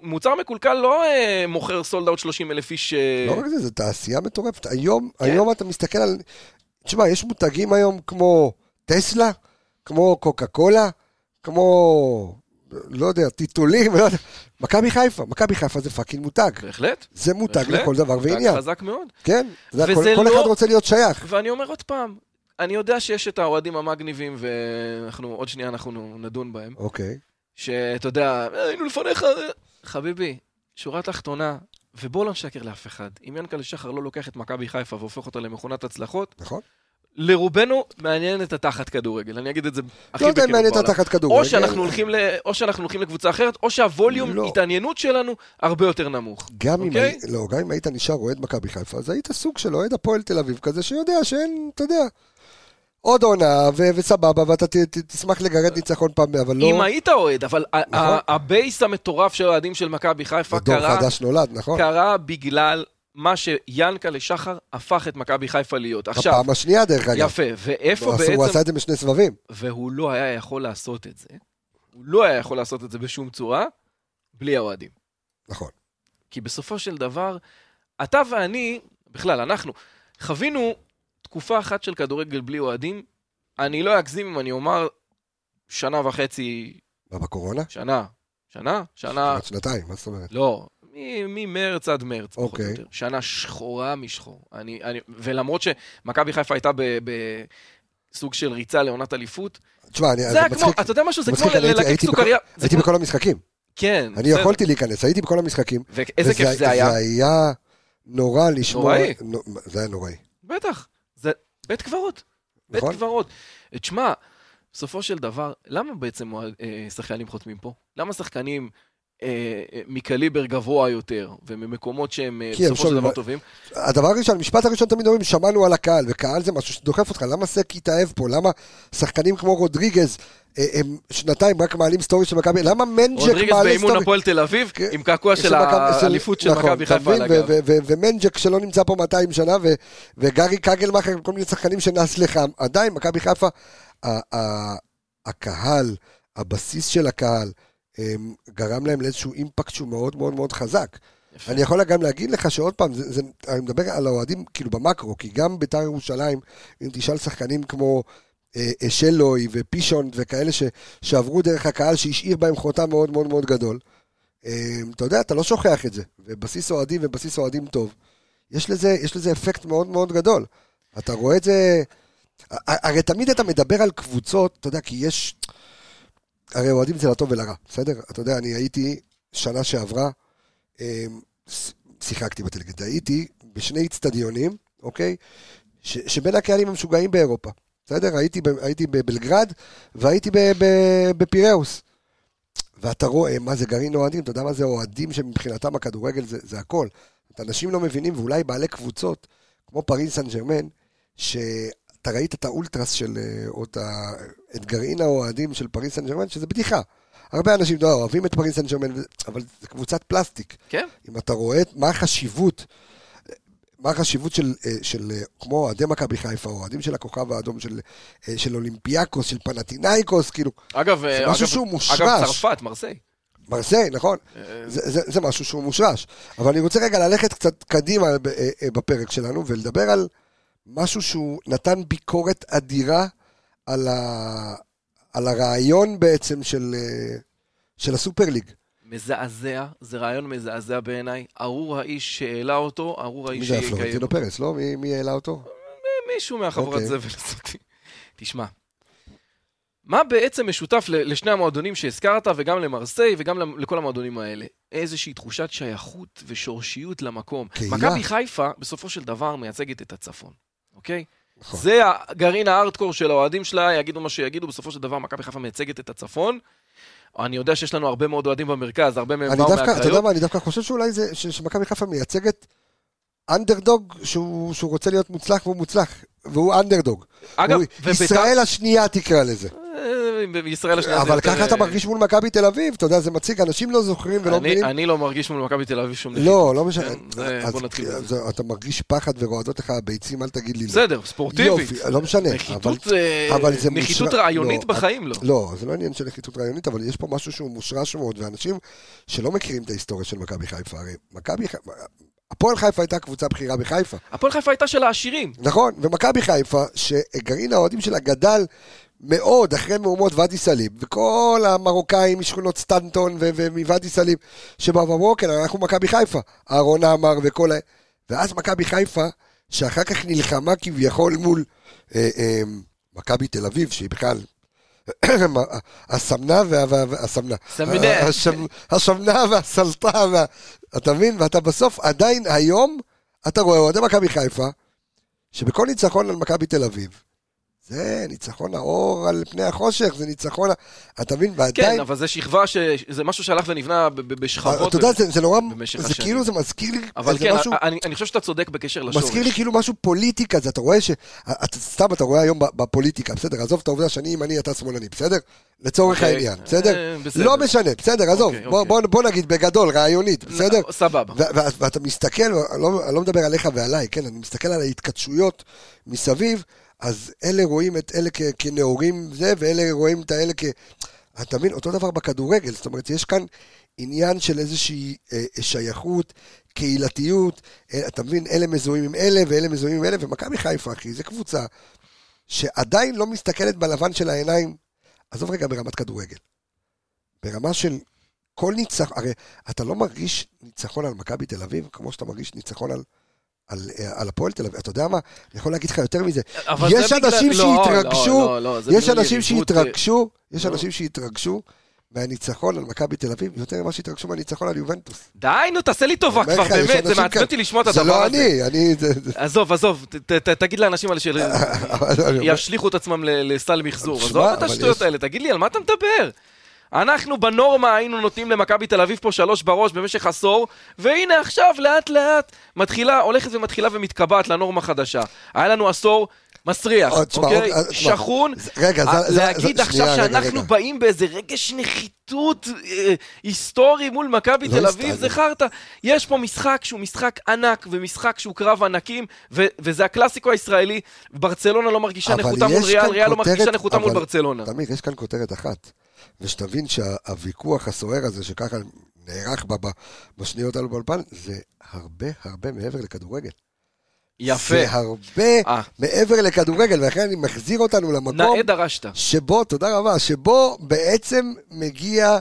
מוצר מקולקל לא אה, מוכר סולד אאוט 30 אלף איש... אה, לא רק זה, זו תעשייה מטורפת. היום, כן. היום אתה מסתכל על... תשמע, יש מותגים היום כמו טסלה, כמו קוקה קולה, כמו, לא יודע, טיטולים, לא יודע. מכבי חיפה, מכבי חיפה זה fucking מותג. בהחלט. זה מותג בהחלט. לכל דבר מותג ועניין. חזק מאוד. כן, זה הכל, כל לא- אחד רוצה להיות שייך. ואני אומר עוד פעם, אני יודע שיש את האוהדים המגניבים, ואנחנו, עוד שנייה אנחנו נדון בהם, אוקיי. שאתה יודע, היינו לפניך, חביבי, שורה תחתונה, ובוא לא נשקר לאף אחד. אם יענקל'ה שחר לא לוקח את מכבי חיפה והופך אותה למכונת הצלחות, נכון? לרובנו מעניין את התחת כדורגל, אני אגיד את זה הכי לא יודע אם בכנות מעניין את. התחת כדורגל. או שאנחנו, הולכים ל... או שאנחנו הולכים לקבוצה אחרת, או שהווליום לא. התעניינות שלנו הרבה יותר נמוך. גם אם, אוקיי? הי- לא, גם אם היית נשאר אוהד מכבי חיפה, אז היית סוג של אוהד הפועל תל אביב כזה, שיודע שאין, אתה יודע, עוד עונה, ו- וסבבה, ואתה ת- ת- תשמח לגרד ניצחון פעם, אבל לא... אם היית אוהד, אבל נכון. ה- ה base המטורף של האוהדים של מכבי חיפה דור קרה חדש נולד, נכון? קרה בגלל מה שיאנקלה שחר הפך את מכבי חיפה להיות. עכשיו, בפעם השנייה, דרך אגב. יפה, ואיפה הוא עשה- הוא בעצם, עשה את זה בשני סבבים. והוא לא היה יכול לעשות את זה, הוא לא היה יכול לעשות את זה בשום צורה, בלי האוהדים. נכון. כי בסופו של דבר, אתה ואני, בכלל, אנחנו, חווינו תקופה אחת של כדורגל בלי אוהדים, אני לא אגזים אם אני אומר שנה וחצי, מה, בקורונה? שנה, שנה, שנה, שנתיים, מה זאת אומרת? לא, ממרץ עד מרץ, פחות או אוקיי. יותר. שנה שחורה משחור. אני, אני, ולמרות שמכבי חיפה הייתה ב- בסוג של ריצה לעונת אליפות, תשמע, אני... זה היה כמו, מצחיק- אתה יודע משהו? זה כמו מצחיק, הייתי- ללקק סוכריה. הייתי כמו- בכל המשחקים. כן, אני בסדר. יכולתי להיכנס, הייתי בכל המשחקים. ואיזה כיף זה היה. זה היה נורא לשמוע... נוראי. נו, זה היה נוראי. בטח. זה בית קברות. בית נכון? קברות. תשמע, בסופו של דבר, למה בעצם אה, שחקנים חותמים פה? למה שחקנים מקליבר גבוה יותר, וממקומות שהם אה, הם בסופו של דבר טובים. הדבר הראשון, המשפט הראשון תמיד אומרים, שמענו על הקהל, וקהל זה משהו שדוחף אותך, למה סק התאהב פה? למה שחקנים כמו רודריגז, אה, הם שנתיים רק מעלים סטורי של מכבי, למה מנג'ק רודריגז מעלה באימון סטורי? הפועל תל אביב, כן. עם קעקוע של האליפות של נכון, מכבי אתה חיפה על? הגב. ומנג'ק שלא נמצא פה 200 שנה, וגארי קגלמאכר, כל מיני שחקנים שנס לך, עדיין, מכבי חיפה, הקהל, הבסיס של הקהל, גרם להם לאיזשהו אימפקט שהוא מאוד מאוד מאוד חזק. יפה. אני יכול גם להגיד לך שעוד פעם, זה, זה, אני מדבר על האוהדים כאילו במקרו, כי גם בית"ר ירושלים, אם תשאל שחקנים כמו אה, שלוי ופישון וכאלה ש, שעברו דרך הקהל, שהשאיר בהם חותם מאוד מאוד מאוד גדול, אה, אתה יודע, אתה לא שוכח את זה. ובסיס אוהדים ובסיס אוהדים טוב, יש לזה, יש לזה אפקט מאוד מאוד גדול. אתה רואה את זה... הרי תמיד אתה מדבר על קבוצות, אתה יודע, כי יש... הרי אוהדים זה לטוב ולרע, בסדר? אתה יודע, אני הייתי שנה שעברה, ש- שיחקתי בטלגט, הייתי בשני אצטדיונים, אוקיי? ש, שבין הקהלים המשוגעים באירופה, בסדר? הייתי, הייתי בבלגרד והייתי בפיראוס. ואתה רואה מה זה גרעין אוהדים, אתה יודע מה זה אוהדים שמבחינתם הכדורגל זה, זה הכל. אנשים לא מבינים, ואולי בעלי קבוצות, כמו פריז סן ג'רמן, שאתה ראית את האולטרס של, אה, או את, גרעין האוהדים של פריז סן ג'רמן, שזה בדיחה. הרבה אנשים לא אוהבים את פריז סן ג'רמן, אבל זה קבוצת פלסטיק. כן, אם אתה רואה מה החשיבות, מה החשיבות של, אה, של אה, כמו אוהדי מכבי חיפה, או אוהדים של הכוכב האדום, של, של אולימפיאקוס, של פנאתינייקוס, כאילו, אגב, זה אגב- משהו שהוא מושרש. אגב, צרפת, מרסיי. מרסיי, נכון? זה, זה, זה משהו שהוא מושרש. אבל אני רוצה רגע ללכת קצת קדימה בפרק שלנו, ולדבר על משהו שהוא נתן ביקורת אדירה על, ה, על הרעיון בעצם של, אה, של הסופר ליג. מזעזע, זה רעיון מזעזע בעיניי. ארור האיש שהעלה אותו, ארור האיש מי זה היה שיקיים פלורנטינו. פרס, לא? מי, מי העלה אותו? מישהו מהחברת אוקיי. זבל הזאתי. תשמע, מה בעצם משותף לשני המועדונים שהזכרת, וגם למרסיי, וגם לכל המועדונים האלה? איזושהי תחושת שייכות ושורשיות למקום. קהילה. מכבי חיפה, בסופו של דבר, מייצגת את הצפון, אוקיי? נכון. זה הגרעין הארדקור של האוהדים שלה, יגידו מה שיגידו, בסופו של דבר מכבי חיפה מייצגת את הצפון. אני יודע שיש לנו הרבה מאוד אוהדים במרכז, הרבה מהם באו דווקא, אתה יודע מהקריות. מה, אני דווקא חושב שאולי זה, שמכבי חיפה מייצגת אנדרדוג שהוא, שהוא רוצה להיות מוצלח והוא מוצלח, והוא אנדרדוג. אגב, הוא, וביתר- ישראל השנייה תקרא לזה. אה, בישראל השנייה אבל ככה אתה אה, מרגיש מול מכבי תל אביב, אתה יודע, זה מציג, אנשים לא זוכרים ולא מבינים. אני לא מרגיש מול מכבי תל אביב שום לא, לא משנה. כן, בוא נתחיל. זה- אתה מרגיש פחד ורועדות לך הביצים, אל תגיד לי לא. בסדר, ספורטיבית. יופי, לא משנה. נחיתות, אה, מושרש- רעיונית לא, בחיים לא. לא, זה לא עניין של נחיתות רעיונית, אבל יש פה משהו שהוא מושרש מאוד, ואנשים שלא מכירים את ההיסטוריה של מכבי חיפה, הרי מכבי חיפה, הפועל חיפה הייתה קבוצה בכירה בחיפה, הפועל חיפה הייתה של העשירים. נכון, ומכבי חיפה, שגרעין האוהדים שלה גדל מאוד אחרי מהומות ואדי סאליב, וכל המרוקאים משכונות סטנטון ו- ומוואדי סאליב, שבאו ואמרו, כן, אנחנו מכבי חיפה, אהרון עמר וכל ה... ואז מכבי חיפה, שאחר כך נלחמה כביכול מול אה, אה, מכבי תל אביב, שהיא בכלל... הסמנה וה... וה- וה- הסמנה. סמנה. השמ- השמנה והסלטה, וה... אתה מבין? ואתה בסוף עדיין היום, אתה רואה אוהדי מכבי חיפה, שבכל ניצחון על מכבי תל אביב, זה ניצחון האור על פני החושך, זה ניצחון, אתה מבין? כן, ועדיין, אבל זה שכבה ש... זה משהו שהלך ונבנה בשכבות. אתה יודע, זה, זה נורא, במשך זה השנים. כאילו, זה מזכיר לי, אבל כן, משהו, אני אני חושב שאתה צודק בקשר לשורש. מזכיר לי כאילו משהו פוליטי כזה, אתה רואה ש... אתה, סתם אתה רואה היום בפוליטיקה, בסדר, עזוב את העובדה שאני ימני, אתה שמאלני, בסדר? לצורך אוקיי, העניין, אה, בסדר? בסדר. לא משנה, בסדר, עזוב, אוקיי, בוא, אוקיי. בוא, בוא נגיד בגדול, רעיונית, בסדר? סבבה. ואתה מסתכל, אני לא, אני לא מדבר עליך ועליי, כן, אני מסתכל על ההתכתשויות מסביב, אז אלה רואים את אלה כ- כנאורים זה, ואלה רואים את האלה כ... אתה מבין, אותו דבר בכדורגל, זאת אומרת, יש כאן עניין של איזושהי אה, שייכות, קהילתיות, אה, אתה מבין, אלה מזוהים עם אלה ואלה מזוהים עם אלה, ומכבי חיפה, אחי, זו קבוצה שעדיין לא מסתכלת בלבן של העיניים, עזוב רגע ברמת כדורגל, ברמה של כל ניצחון, הרי אתה לא מרגיש ניצחון על מכבי תל אביב כמו שאתה מרגיש ניצחון על, על, אה, על הפועל תל אביב. אתה יודע מה? אני יכול להגיד לך יותר מזה. יש זה בגלל- אנשים לא, שהתרגשו, לא, לא, לא, זה יש אנשים יריבות, אה, שהתרגשו, יש לא. אנשים שהתרגשו מהניצחון על מכבי תל אביב יותר ממה שהתרגשו מהניצחון על יובנטוס. די, נו, תעשה לי טובה כבר, באמת, זה אנשים מעצבן אותי לשמוע את זה הדבר לא הזה. אני, אני... זה- זה- עזוב, עזוב, ת- ת- תגיד לאנשים האלה שישליכו את עצמם לסל מחזור. עזוב את השטויות האלה, תגיד לי, על מה אתה מדבר? אנחנו בנורמה היינו נותנים למכבי תל אביב פה שלוש בראש במשך עשור, והנה עכשיו לאט לאט מתחילה, הולכת ומתחילה ומתקבעת לנורמה חדשה. היה לנו עשור מסריח, אוקיי? שחון. זה- רגע, זה- להגיד עכשיו שאנחנו. באים באיזה רגש נחיתות אה, היסטורי מול מכבי לא תל אביב. זה חרטא. יש פה משחק שהוא משחק ענק, ומשחק שהוא קרב ענקים, וזה הקלאסיקו הישראלי. ברצלונה לא מרגישה נחותה מול ריאל, ריאל לא מרגישה נחותה מול ברצלונה. תמיר, יש כאן כותרת אחת. ושתבין שהוויכוח הסוער הזה, שככה נערך ב- ב- בשניות האלו באולפן, זה הרבה הרבה מעבר לכדורגל. יפה. זה הרבה אה. מעבר לכדורגל, ולכן אני מחזיר אותנו למקום נאה דרשת. שבו, תודה רבה, שבו בעצם מגיע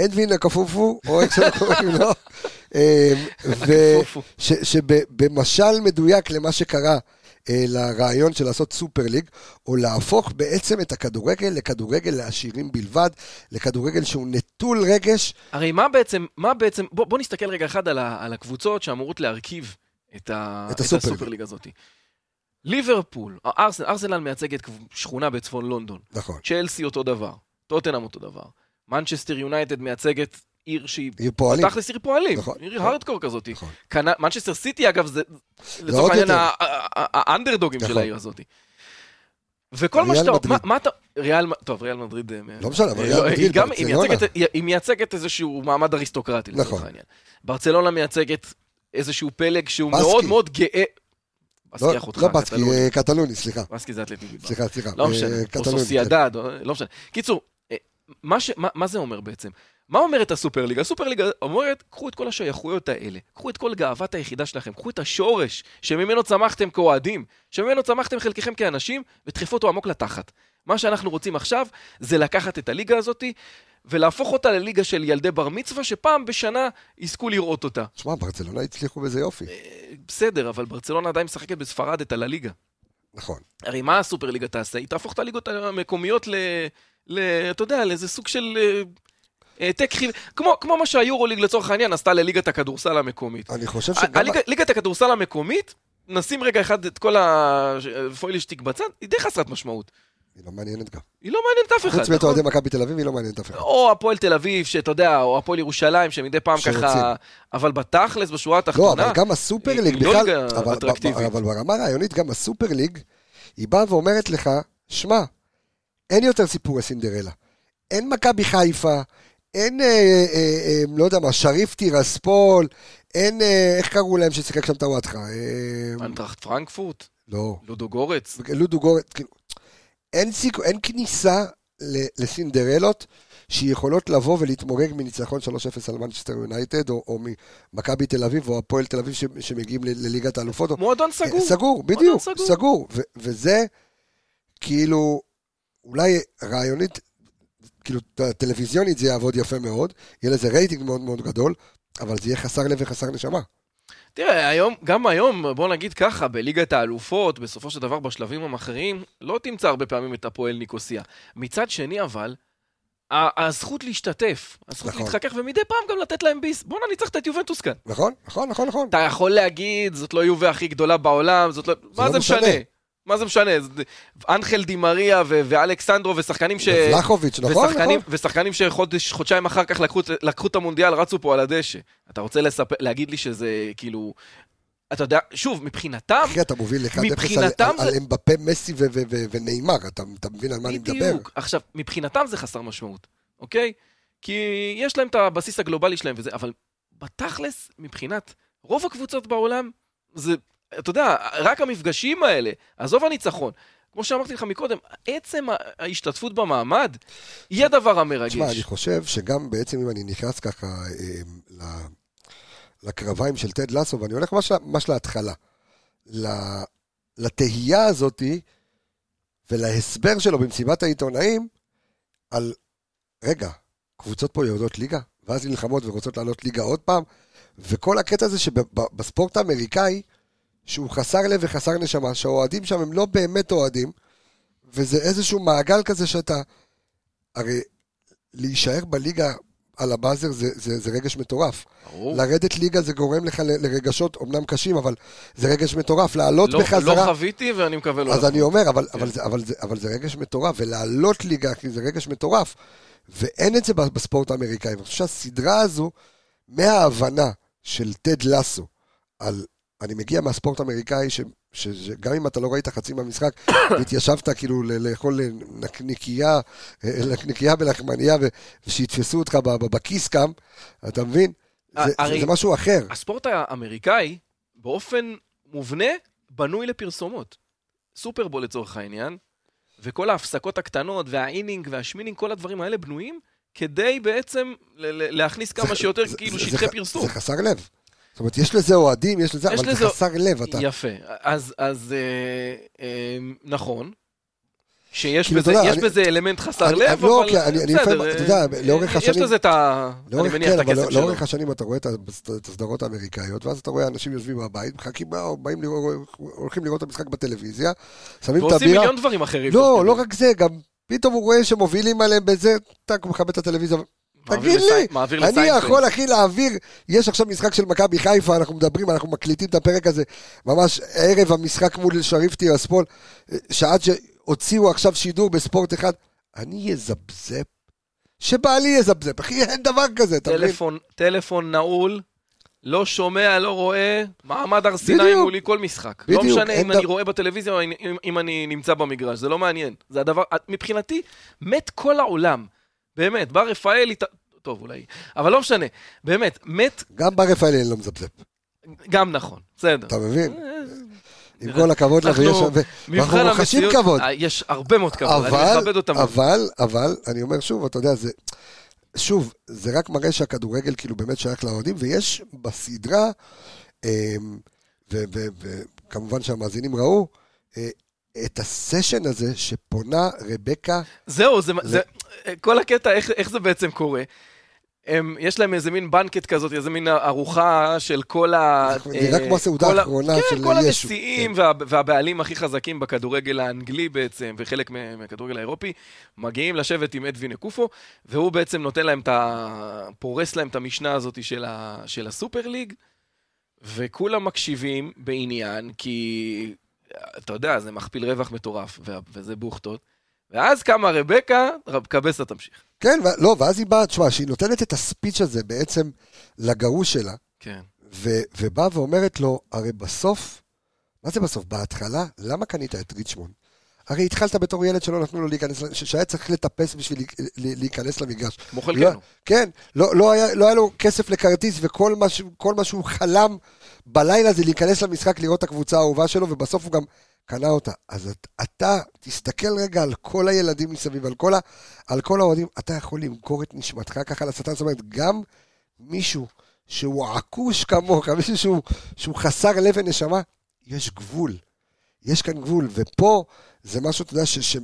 אדווין הכפופו, או איך שאנחנו קוראים לו, אה, שבמשל מדויק למה שקרה לרעיון של לעשות סופר ליג, או להפוך בעצם את הכדורגל לכדורגל לעשירים בלבד, לכדורגל שהוא נטול רגש. הרי מה בעצם, מה בעצם, בוא, בוא נסתכל רגע אחד על, ה, על הקבוצות שאמורות להרכיב את, ה, את הסופר ליג. הסופרליג הזאת. ליברפול, ארסנל, ארסנל מייצגת שכונה בצפון לונדון. נכון. צ'לסי אותו דבר, טוטנאם אותו דבר. מנצ'סטר יונייטד מייצגת עיר שהיא עיר פועלים. תכלס עיר פועלים, נכון. עיר הארדקור כזאת. נכון. קנה- מנצ'סטר סיטי אגב זה לצורך העניין יותר. ה- ה- ה- האנדרדוגים של נכון. העיר הזאת. וכל מה שאתה... מה- מה אתה... ריאל... טוב, ריאל מדריד... אה, לא משנה, אבל אה, ריאל לא, מדריד, ברצלונה. היא- מייצגת איזשהו מעמד אריסטוקרטי, לצורך נכון. העניין. ברצלונה מייצגת איזשהו פלג שהוא. מאוד מאוד גאה... לא, בסקיח אותך, לא בסקי, קטלוני. אה, קטלוני, סליחה. בסקי זה אתלטי בלבד. סליחה, סליחה. לא אה, משנה, או קטלוני, סוסיידד, או- לא משנה. קיצור, אה, מה ש- מה- מה זה אומר בעצם? מה אומרת הסופרליגה? הסופרליגה אומרת, קחו את כל השייכויות האלה, קחו את כל גאוות היחידה שלכם, קחו את השורש שממנו צמחתם כאוהדים, שממנו צמחתם חלקכם כאנשים, ודחפו אותו עמוק לתחת. מה שאנחנו רוצים עכשיו, זה לקחת את הליגה הזאת, ולהפוך אותה לליגה של ילדי בר מצווה, שפעם בשנה יזכו לראות אותה. שמע, ברצלונה הצליחו בזה יופי. אה, בסדר, אבל ברצלונה עדיין משחקת בספרד את הלליגה. נכון. הרי מה הסופרליגה תעשה? היא תהפוך את הליגות המקומיות ל... ל אתה יודע, לאיזה סוג של אה, העתק חיל... כמו, כמו מה שהיורוליג לצורך העניין עשתה לליגת הכדורסל המקומית. אני חושב שגם... הליגה- ליגת הכדורסל המקומית, נשים רגע אחד את כל הפוילשטיק בצד, היא די חסרת משמעות. היא לא מעניינת גם. היא לא מעניינת אף אחד. חוץ מאת נכון? אוהדי מכבי תל אביב, היא לא מעניינת אף אחד. או הפועל תל אביב, שאתה יודע, או הפועל ירושלים, שמדי פעם שרוצים. ככה... אבל בתכלס, בשורה לא, התחתונה... אבל גם הסופר היא- ליג היא לא בכלל, ליגה אטרקטיבית. אבל ברמה הרעיונית, גם הסופר ליג, היא באה ואומרת לך, שמע, אין יותר סיפורי סינדרלה. אין מכבי חיפה, אין, אה, אה, אה, לא יודע מה, שריף טירספול, אין, אה, איך קראו להם ששיחק שם את הוואטחה? אה, אנטראכט פרנקפורט, לא, לודו גורץ. לודו גורט, כאילו, אין, סיכו, אין כניסה ל- לסינדרלות שיכולות לבוא ולהתמוגג מניצחון 3-0 על מנצ'סטר יונייטד, או, או ממכבי תל אביב, או הפועל תל אביב ש- שמגיעים לליגת האלופות. או- מועדון סגור. סגור, בדיוק, סגור. סגור. ו- וזה, כאילו, אולי רעיונית, כאילו, טלוויזיונית זה יעבוד יפה מאוד, יהיה לזה רייטינג מאוד מאוד גדול, אבל זה יהיה חסר לב וחסר נשמה. תראה, היום, גם היום, בוא נגיד ככה, בליגת האלופות, בסופו של דבר בשלבים המכריעים, לא תמצא הרבה פעמים את הפועל ניקוסיה. מצד שני, אבל, הזכות להשתתף, הזכות נכון. להתחכך, ומדי פעם גם לתת להם ביס. בואנה, ניצחת את יובנטוס כאן. נכון? נכון, נכון, נכון. אתה יכול להגיד, זאת לא יובה הכי גדולה בעולם, זאת לא... מה לא זה משנה. מה זה משנה? אנחל דימריה ו- ואלכסנדרו ושחקנים ש... ולחוביץ', נכון? ושחקנים, נכון. ושחקנים שחודש, חודשיים אחר כך לקחו, לקחו את המונדיאל, רצו פה על הדשא. אתה רוצה לספר, להגיד לי שזה כאילו... אתה יודע, שוב, מבחינתם, אחי, אתה מוביל 1-0 על- מבחינתם על זה- אמבפה, מסי ו- ו- ו- ונאמר, אתה אתה מבין על מה אני מדבר? בדיוק. עכשיו, מבחינתם זה חסר משמעות, אוקיי? כי יש להם את הבסיס הגלובלי שלהם וזה, אבל בתכלס, מבחינת רוב הקבוצות בעולם, זה, אתה יודע, רק המפגשים האלה, עזוב הניצחון. כמו שאמרתי לך מקודם, עצם ההשתתפות במעמד, היא הדבר המרגש. תשמע, אני חושב שגם בעצם אם אני נכנס ככה אה, לקרביים של טד לסו, ואני הולך ממש, ממש להתחלה, לתהייה הזאתי ולהסבר שלו במסיבת העיתונאים על, רגע, קבוצות פה יורדות ליגה, ואז נלחמות ורוצות לעלות ליגה עוד פעם, וכל הקטע הזה שבספורט האמריקאי, שהוא חסר לב וחסר נשמה, שהאוהדים שם הם לא באמת אוהדים, וזה איזשהו מעגל כזה שאתה... הרי להישאר בליגה על הבאזר זה, זה, זה רגש מטורף. ברור. לרדת ליגה זה גורם לך ל- לרגשות אומנם קשים, אבל זה רגש מטורף. לעלות לא, בחזרה... לא חוויתי ואני מקווה לא אז לחוות. אני אומר, אבל, כן. אבל, זה, אבל, זה, אבל זה רגש מטורף, ולעלות ליגה, זה רגש מטורף. ואין את זה בספורט האמריקאי. אני חושב שהסדרה הזו, מההבנה של טד לסו, על, אני מגיע מהספורט האמריקאי, ש, ש, שגם אם אתה לא ראית חצי מהמשחק, והתיישבת כאילו לאכול נקניקייה, נקניקייה בלחמניה, ו- ושיתפסו אותך בכיס קם, אתה מבין? זה, הרי- זה, זה משהו אחר. הספורט האמריקאי, באופן מובנה, בנוי לפרסומות. סופרבול לצורך העניין, וכל ההפסקות הקטנות, והאינינג והשמינינג, כל הדברים האלה בנויים כדי בעצם להכניס כמה זה- שיותר זה- כאילו זה- שטחי זה- פרסום. זה חסר לב. זאת אומרת, יש לזה אוהדים, יש לזה, יש אבל לזה- זה חסר לב, אתה. יפה. אז, אז אה, אה, נכון, שיש כאילו, בזה, אתה יודע, יש אני- בזה אלמנט חסר אני- לב, לא, אבל כי אני- אני בסדר. לפעמים, אתה יודע, אה, לאורך יש השנים- לזה את ה... אני לאורך, מניח כן, את הכסף שלו. לאורך השנים אתה רואה את הסדרות האמריקאיות, ואז אתה רואה אנשים יושבים בבית, מחכים, באים לראות, הולכים לראות את המשחק בטלוויזיה, שמים את ועושים הבירה. מיליון דברים אחרים. לא, לא. רק זה, גם פתאום הוא רואה שמובילים עליהם בזה, טאק, הוא מכבד את הטלוויזיה. תגיד לסי- לי, מעביר אני לסיינפלד. יכול, אחי, להעביר, יש עכשיו משחק של מכבי חיפה, אנחנו מדברים, אנחנו מקליטים את הפרק הזה, ממש ערב המשחק מול שריף טירספול, שעד שהוציאו עכשיו שידור בספורט אחד, אני אזפזפ, שבעלי יזפזפ, אחי, אין דבר כזה, אתה מבין? טלפון, טלפון נעול, לא שומע, לא רואה, מעמד הר סיני. מולי כל משחק. לא משנה אם אני רואה בטלוויזיה או אם- אם אני נמצא במגרש, זה לא מעניין. זה הדבר, מבחינתי, מת כל העולם. באמת, בר רפאלי, ט- טוב אולי, אבל לא משנה, באמת, מת, גם בר רפאלי אני לא מזפזפ, גם נכון, בסדר. אתה מבין? אה, עם כל הכבוד לה, אנחנו- ויש... ו- מבחן ואנחנו רוחשים כבוד. אה, יש הרבה מאוד כבוד, אני מכבד אותם. אבל, אבל, אני אומר שוב, אתה יודע, זה... שוב, זה רק מראה שהכדורגל כאילו באמת שייך לאוהדים, ויש בסדרה, אמ, וכמובן שהמאזינים ראו, אה, את הסשן הזה שפונה רבקה, זהו, זה, זה- זה, כל הקטע, איך, איך זה בעצם קורה? הם, יש להם איזה מין בנקט כזאת, איזה מין ארוחה של כל ה... נראה אה, כמו הסעודה כל האחרונה כן, של כל ישו. הנשיאים וה, והבעלים הכי חזקים בכדורגל האנגלי בעצם, וחלק מה- מהכדורגל האירופי, מגיעים לשבת עם אדווין אקופו, והוא בעצם נותן להם את ה... פורס להם את המשנה הזאת של, ה... של הסופר ליג, וכולם מקשיבים בעניין, כי אתה יודע, זה מכפיל רווח מטורף, וזה בוכטות. ואז קמה רבקה, רב קבסה תמשיך. כן, ו- לא, ואז היא באה, תשמע, שהיא נותנת את הספיץ' הזה בעצם לגרוש שלה, כן. ו- ובאה ואומרת לו, הרי בסוף, מה זה בסוף? בהתחלה, למה קנית את ריצ'מונד? הרי התחלת בתור ילד שלא נתנו לו להיכנס, שהיה צריך לטפס בשביל להיכנס למגרש. כמו לא, חלקנו. כן, לא, לא, היה, לא היה לו כסף לכרטיס, וכל מה שהוא חלם בלילה זה להיכנס למשחק, לראות את הקבוצה האהובה שלו, ובסוף הוא גם קנה אותה. אז את, אתה, תסתכל רגע על כל הילדים מסביב, על כל, על כל האוהדים, אתה יכול למכור את נשמתך ככה לשטן, זאת אומרת, גם מישהו שהוא עכוש כמוך, מישהו שהוא, שהוא חסר לב ונשמה, יש גבול. יש כאן גבול, ופה זה משהו, אתה יודע, ש... ש...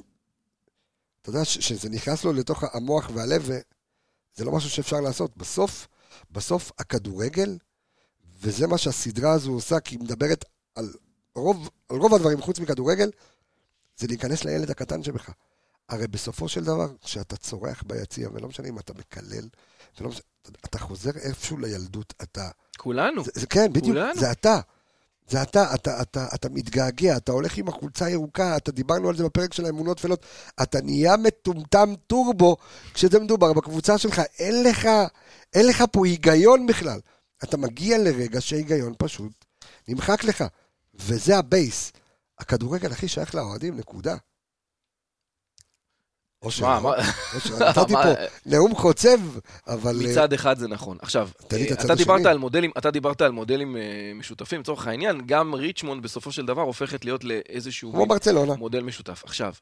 אתה יודע, ש... שזה נכנס לו לתוך המוח והלב, וזה לא משהו שאפשר לעשות. בסוף, בסוף הכדורגל, וזה מה שהסדרה הזו עושה, כי היא מדברת על רוב, על רוב הדברים חוץ מכדורגל, זה להיכנס לילד הקטן שבך. הרי בסופו של דבר, כשאתה צורח ביציע, ולא משנה אם אתה מקלל, ולא משנה, אתה חוזר איפשהו לילדות, אתה... כולנו. זה, זה כן, בדיוק, כולנו. זה אתה. זה אתה, אתה, אתה, אתה מתגעגע, אתה הולך עם החולצה הירוקה, אתה דיברנו על זה בפרק של האמונות טפלות, אתה נהיה מטומטם טורבו כשזה מדובר בקבוצה שלך, אין לך, אין לך פה היגיון בכלל. אתה מגיע לרגע שההיגיון פשוט נמחק לך, וזה ה base. הכדורגל הכי שייך לאוהדים, נקודה. או ש... נתתי פה נאום חוצב, אבל... אה, מצד אחד זה נכון. עכשיו, אה, אתה דיברת. על מודלים, אתה דיברת על מודלים אה, משותפים, לצורך העניין, גם ריצ'מונד בסופו של דבר הופכת להיות לאיזשהו כמו ברצלונה. מודל משותף. עכשיו,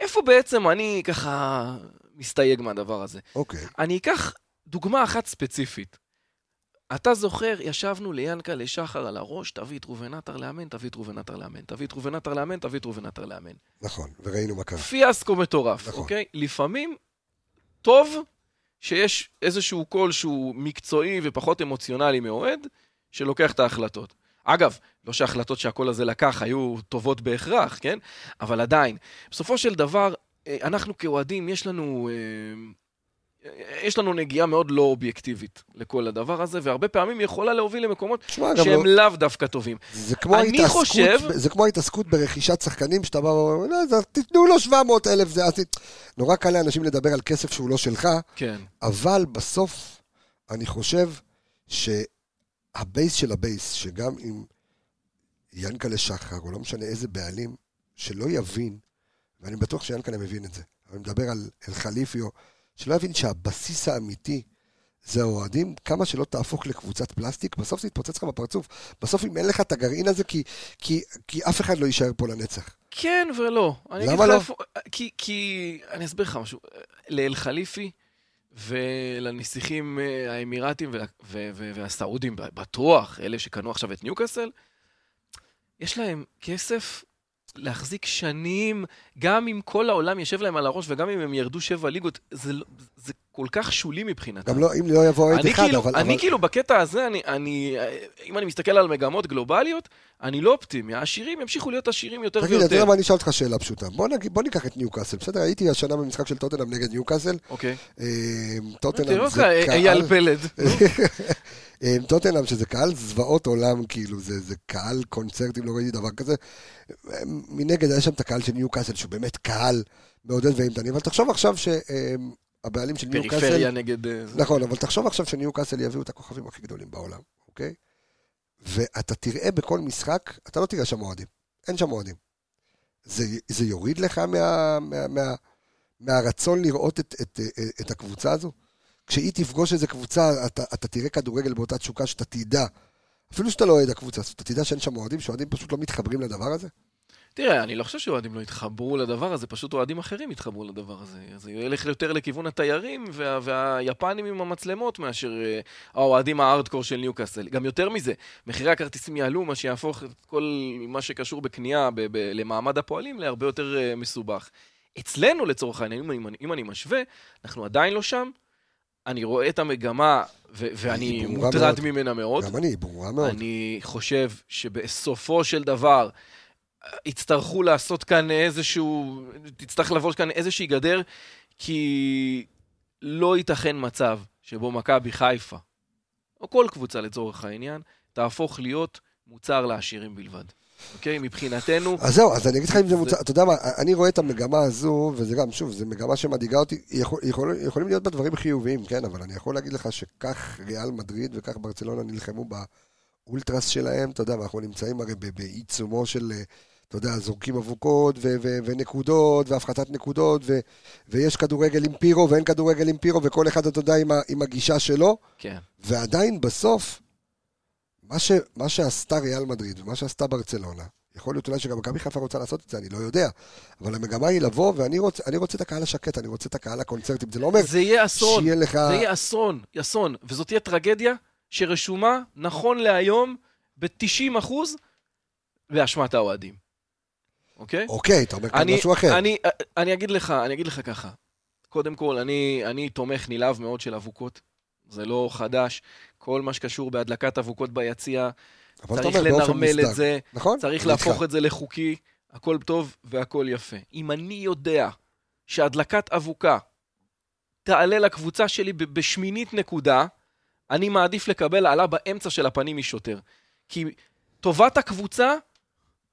איפה בעצם אני ככה מסתייג מהדבר הזה? אוקיי. אני אקח דוגמה אחת ספציפית. אתה זוכר, ישבנו ליענקלה שחר על הראש, תביא את ראובן עטר לאמן, תביא את ראובן עטר לאמן, תביא את ראובן עטר לאמן, תביא את ראובן עטר לאמן. נכון, וראינו מה קרה. פיאסקו מטורף, נכון. אוקיי? לפעמים טוב שיש איזשהו קול שהוא מקצועי ופחות אמוציונלי מאוהד, שלוקח את ההחלטות. אגב, לא שההחלטות שהקול הזה לקח היו טובות בהכרח, כן? אבל עדיין, בסופו של דבר, אה, אנחנו כאוהדים, יש לנו... אה, יש לנו נגיעה מאוד לא אובייקטיבית לכל הדבר הזה, והרבה פעמים יכולה להוביל למקומות גם שהם לא- לאו דווקא טובים. זה כמו, אני חושב- זה כמו ההתעסקות ברכישת שחקנים, שאתה בא ואומר, לא, תיתנו לו 700 אלף, זה... נורא קל לאנשים לדבר על כסף שהוא לא שלך, כן. אבל בסוף, אני חושב שה base של ה base, שגם אם יענקל'ה שחר, או לא משנה איזה בעלים, שלא יבין, ואני בטוח שיענקל'ה מבין את זה, אני מדבר על על מחליפיו, שלא יבין שהבסיס האמיתי זה האוהדים, כמה שלא תהפוך לקבוצת פלסטיק, בסוף זה יתפוצץ לך בפרצוף. בסוף אם אין לך את הגרעין הזה, כי, כי, כי אף אחד לא יישאר פה לנצח. כן ולא. למה לא? איפה... כי, כי... אני אסביר לך משהו. לאל חליפי ולנסיכים אה, האמירתים וה- ו- ו- והסעודים, בטוח, אלה שקנו עכשיו את ניוקאסל, יש להם כסף להחזיק שנים, גם אם כל העולם יושב להם על הראש וגם אם הם ירדו שבע ליגות, זה, לא- זה כל כך שולי מבחינתם. גם לא, אם לא יבוא אני אחד, כאילו, אבל... אני אבל... כאילו בקטע הזה, אני, אני, אם אני מסתכל על מגמות גלובליות, אני לא אופטימי. העשירים ימשיכו להיות עשירים יותר תגיד, אתה יודע ויותר. מה, אני אשאל אותך שאלה פשוטה. בוא, נגיד, בוא ניקח את ניוקאסל, בסדר? הייתי השנה במשחק של טוטנאם נגד ניוקאסל. אוקיי. אה, תראה טוטנאם זה קהל... אייל פלד. אה, טוטנאם, שזה קהל זוועות עולם, כאילו, זה, זה קהל קונצרטים, לא ראיתי דבר כזה. אה, מנגד, היה שם את הקהל של ניוקאסל, שהוא באמת קהל מעודד ואימתני, אבל תחשוב עכשיו שהבעלים של ניוקאסל... פריפריה נגד... אה. נכון, אבל תחשוב עכשיו שניוקאסל יביאו את הכוכבים הכי גדולים בעולם, אוקיי? ואתה תראה בכל משחק, אתה לא תראה שם אוהדים. אין שם אוהדים. זה, זה יוריד לך מה, מה, מה, מהרצון לראות את, את, את, את הקבוצה הזו? כשהיא תפגוש איזה קבוצה, אתה, אתה תראה כדורגל באותה תשוקה שאתה תדע. אפילו שאתה לא אוהד הקבוצה, אז אתה תדע שאין שם אוהדים, שאוהדים פשוט לא מתחברים לדבר הזה? תראה, אני לא חושב שאוהדים לא יתחברו לדבר הזה, פשוט אוהדים אחרים יתחברו לדבר הזה. זה ילך יותר לכיוון התיירים וה, והיפנים עם המצלמות מאשר אה, האוהדים הארדקור של ניוקאסל. גם יותר מזה, מחירי הכרטיסים יעלו, מה שיהפוך את כל מה שקשור בקנייה ב- ב- למעמד הפועלים להרבה יותר אה, מסובך. אצלנו, לצורך העניין, אם אם אני משווה, אנחנו עדיין לא שם. אני רואה את המגמה, ו- ואני מוטרד מאוד. ממנה מאוד. גם אני, היא ברורה מאוד. אני חושב שבסופו של דבר יצטרכו לעשות כאן איזשהו, תצטרך לבוא כאן איזושהי גדר, כי לא ייתכן מצב שבו מכבי חיפה, או כל קבוצה לצורך העניין, תהפוך להיות מוצר לעשירים בלבד. אוקיי? מבחינתנו, אז זהו, אז אני אגיד לך אם זה מוצא, אתה יודע מה, אני רואה את המגמה הזו, וזה גם, שוב, זו מגמה שמדאיגה אותי, יכול, יכול, יכולים להיות בה דברים חיוביים, כן, אבל אני יכול להגיד לך שכך ריאל מדריד וכך ברצלונה נלחמו באולטרס שלהם, אתה יודע, ואנחנו נמצאים הרי בעיצומו של, אה, אתה יודע, זורקים אבוקות ו- ו- ונקודות, והפחתת נקודות, ו- ויש כדורגל עם פירו ואין כדורגל עם פירו, וכל אחד, אתה יודע, עם, עם הגישה שלו, כן. ועדיין בסוף, מה, ש, מה שעשתה ריאל מדריד ומה שעשתה ברצלונה, יכול להיות אולי שגם מכבי חיפה רוצה לעשות את זה, אני לא יודע. אבל המגמה היא לבוא, ואני רוצה, אני רוצה את הקהל השקט, אני רוצה את הקהל הקונצרטים. זה לא אומר זה יהיה אסון. שיהיה לך... זה יהיה אסון, אסון. וזאת תהיה טרגדיה שרשומה, נכון להיום, ב-90 אחוז, באשמת האוהדים. אוקיי? אוקיי, אתה אומר כאן משהו אחר. אני, אני אגיד לך, אני אגיד לך ככה. קודם כל, אני, אני תומך נלהב מאוד של אבוקות. זה לא חדש. כל מה שקשור בהדלקת אבוקות ביציע, צריך לנרמל. את זה, נכון? צריך. להפוך את זה לחוקי, הכל טוב והכל יפה. אם אני יודע שהדלקת אבוקה תעלה לקבוצה שלי בשמינית נקודה, אני מעדיף לקבל העלה באמצע של הפנים משוטר. כי טובת הקבוצה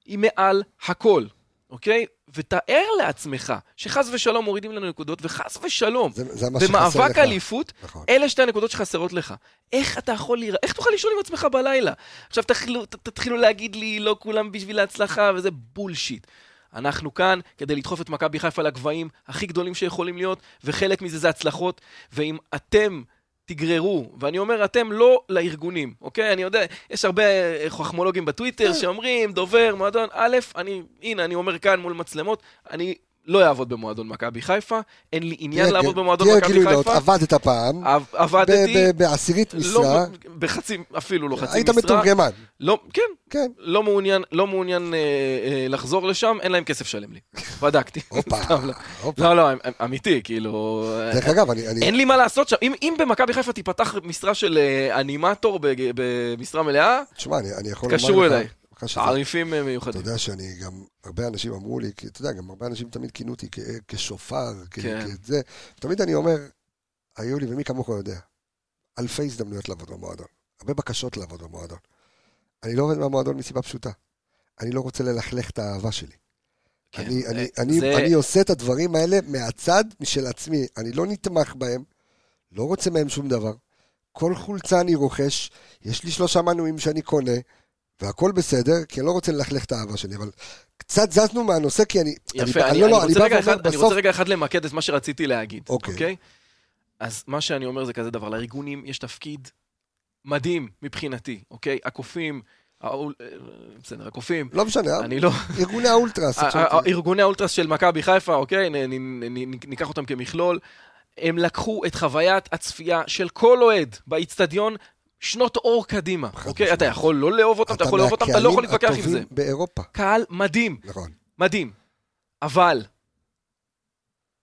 היא מעל הכל, אוקיי? ותאר לעצמך שחס ושלום מורידים לנו נקודות, וחס ושלום, זה, זה. במאבק אליפות, נכון. אלה שתי הנקודות שחסרות לך. איך אתה יכול להיראה, איך תוכל לישון עם עצמך בלילה? עכשיו תתחילו, ת- תתחילו להגיד לי, לא כולם בשביל ההצלחה, וזה בולשיט. אנחנו כאן כדי לדחוף את מכבי חיפה לגבהים הכי גדולים שיכולים להיות, וחלק מזה זה הצלחות, ואם אתם תגררו, ואני אומר אתם לא לארגונים, אוקיי? אני יודע, יש הרבה אה, חכמולוגים בטוויטר שאומרים, דובר, מועדון, א', אני, הנה, אני אומר כאן מול מצלמות, אני לא אעבוד במועדון מכבי חיפה, אין לי עניין תהיה- לעבוד במועדון תהיה מכבי גילוי נאות, חיפה. עבדת פעם, עב- עבדתי, בעשירית לא, משרה, בחצי, אפילו לא חצי היית משרה. מתורגמן. לא, כן, כן. לא מעוניין, לא מעוניין אה, אה, לחזור לשם, אין להם כסף לשלם לי. בדקתי. הופה, לא. הופה. לא, לא, אמ- אמיתי, כאילו... אה, דרך אגב, אני... אני- אין לי מה לעשות שם. אם, אם במכבי חיפה תיפתח משרה של אה, אנימטור במשרה מלאה, תשמע, אני אני יכול לומר לך... תקשרו אליי. לך שזה- תעריפים אה, אתה מיוחדים. יודע שאני גם, הרבה אנשים אמרו לי, כי אתה יודע, גם הרבה אנשים תמיד כינו אותי כשופר, כן. כזה, תמיד אני אומר, היו לי, ומי כמוך יודע, אלפי הזדמנויות לעבוד במועדון. הרבה בקשות לעבוד במועדון. אני לא עובד במועדון מסיבה פשוטה. אני לא רוצה ללכלך את האהבה שלי. כן, אני, אה, אני, אני, זה- אני עושה את הדברים האלה מהצד של עצמי. אני לא נתמך בהם, לא רוצה מהם שום דבר. כל חולצה אני רוכש, יש לי שלושה מנויים שאני קונה, והכל בסדר, כי אני לא רוצה ללכלך את האהבה שלי, אבל קצת זזנו מהנושא, כי אני... יפה, אני, אני, לא, אני, לא, אני רוצה בא רגע אחד, אני בסוף... רוצה רגע אחד למקד את מה שרציתי להגיד, אוקיי. אוקיי? אז מה שאני אומר זה כזה דבר, לארגונים יש תפקיד מדהים מבחינתי, אוקיי? הקופים, האול- אה, בסדר, הקופים, לא משנה, אני לא... ארגוני האולטרס. ה- עכשיו, ה- ה- ארגוני האולטרס של מכבי חיפה, אוקיי? ניקח אותם כמכלול. הם לקחו את חוויית הצפייה של כל אוהד באיצטדיון שנות אור קדימה, אוקיי? אתה יכול לא לאהוב אותם, אתה יכול לאהוב אותם, אתה לא יכול להתווכח עם מהקהלים זה. הטובים באירופה, קהל מדהים, נכון. מדהים. אבל,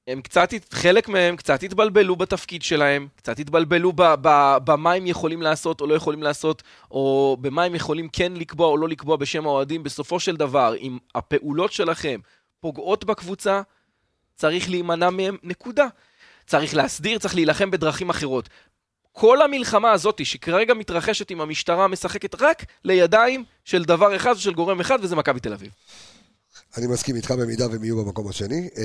הם קצת, חלק מהם קצת התבלבלו בתפקיד שלהם, קצת התבלבלו ב- ב- במה הם יכולים לעשות או לא יכולים לעשות, או במה הם יכולים כן לקבוע או לא לקבוע בשם האוהדים. בסופו של דבר, אם הפעולות שלכם פוגעות בקבוצה, צריך להימנע מהם, נקודה. צריך להסדיר, צריך להילחם בדרכים אחרות. כל המלחמה הזאת שכרגע מתרחשת עם המשטרה משחקת רק לידיים של דבר אחד ושל גורם אחד, וזה מכבי תל אביב. אני מסכים איתך במידה והם יהיו במקום השני, אה,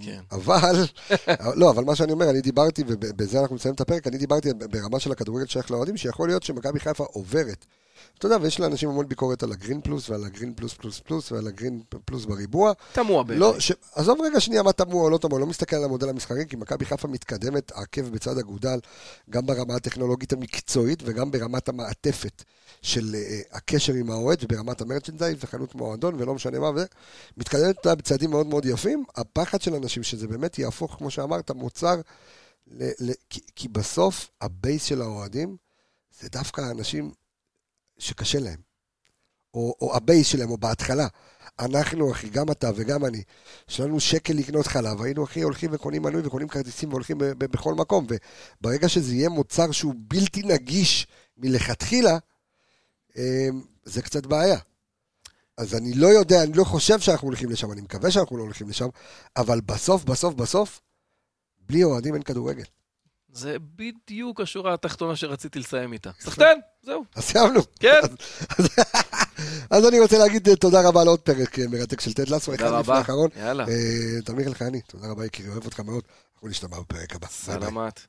כן. אבל, לא, אבל מה שאני אומר, אני דיברתי, ובזה אנחנו נסיים את הפרק, אני דיברתי ברמה של הכדורגל שייך לאוהדים, שיכול להיות שמכבי חיפה עוברת. אתה יודע, ויש לאנשים המון ביקורת על ה Green Plus ועל ה Green Plus plus plus ועל ה Green Plus בריבוע. תמוה בעיניי. לא, ש... עזוב רגע שנייה מה תמוה או לא תמוה, לא מסתכל על המודל המסחרי, כי מכבי חיפה מתקדמת עקב בצד אגודל, גם ברמה הטכנולוגית המקצועית וגם ברמת המעטפת של אה, הקשר עם האוהד וברמת ה merchandise וחנות מועדון ולא משנה מה, ומתקדמת בצעדים מאוד מאוד יפים. הפחד של אנשים שזה באמת יהפוך, כמו שאמרת, מוצר, ל... ל... כי, כי בסוף ה base של האוהדים זה דווקא האנשים שקשה להם. או, או הבייס שלהם, או בהתחלה. אנחנו, אחי, גם אתה וגם אני, יש לנו שקל לקנות חלב, היינו, אחי, הולכים וקונים מנוי וקונים כרטיסים והולכים בכל מקום, וברגע שזה יהיה מוצר שהוא בלתי נגיש מלכתחילה, אמ, זה קצת בעיה. אז אני לא יודע, אני לא חושב שאנחנו הולכים לשם, אני מקווה שאנחנו לא הולכים לשם, אבל בסוף, בסוף, בסוף, בלי אוהדים אין כדורגל. זה בדיוק השורה התחתונה שרציתי לסיים איתה. סחטיין, זהו. אז סיימנו. כן. אז, אני רוצה להגיד אה, תודה רבה על עוד פרק אה, מרתק של טד לסו, אחד לפני. האחרון. יאללה. אה, תמיר אלחייני, תודה רבה יקירי, אוהב אותך מאוד. אנחנו נשתמע בפרק הבא. סלמת.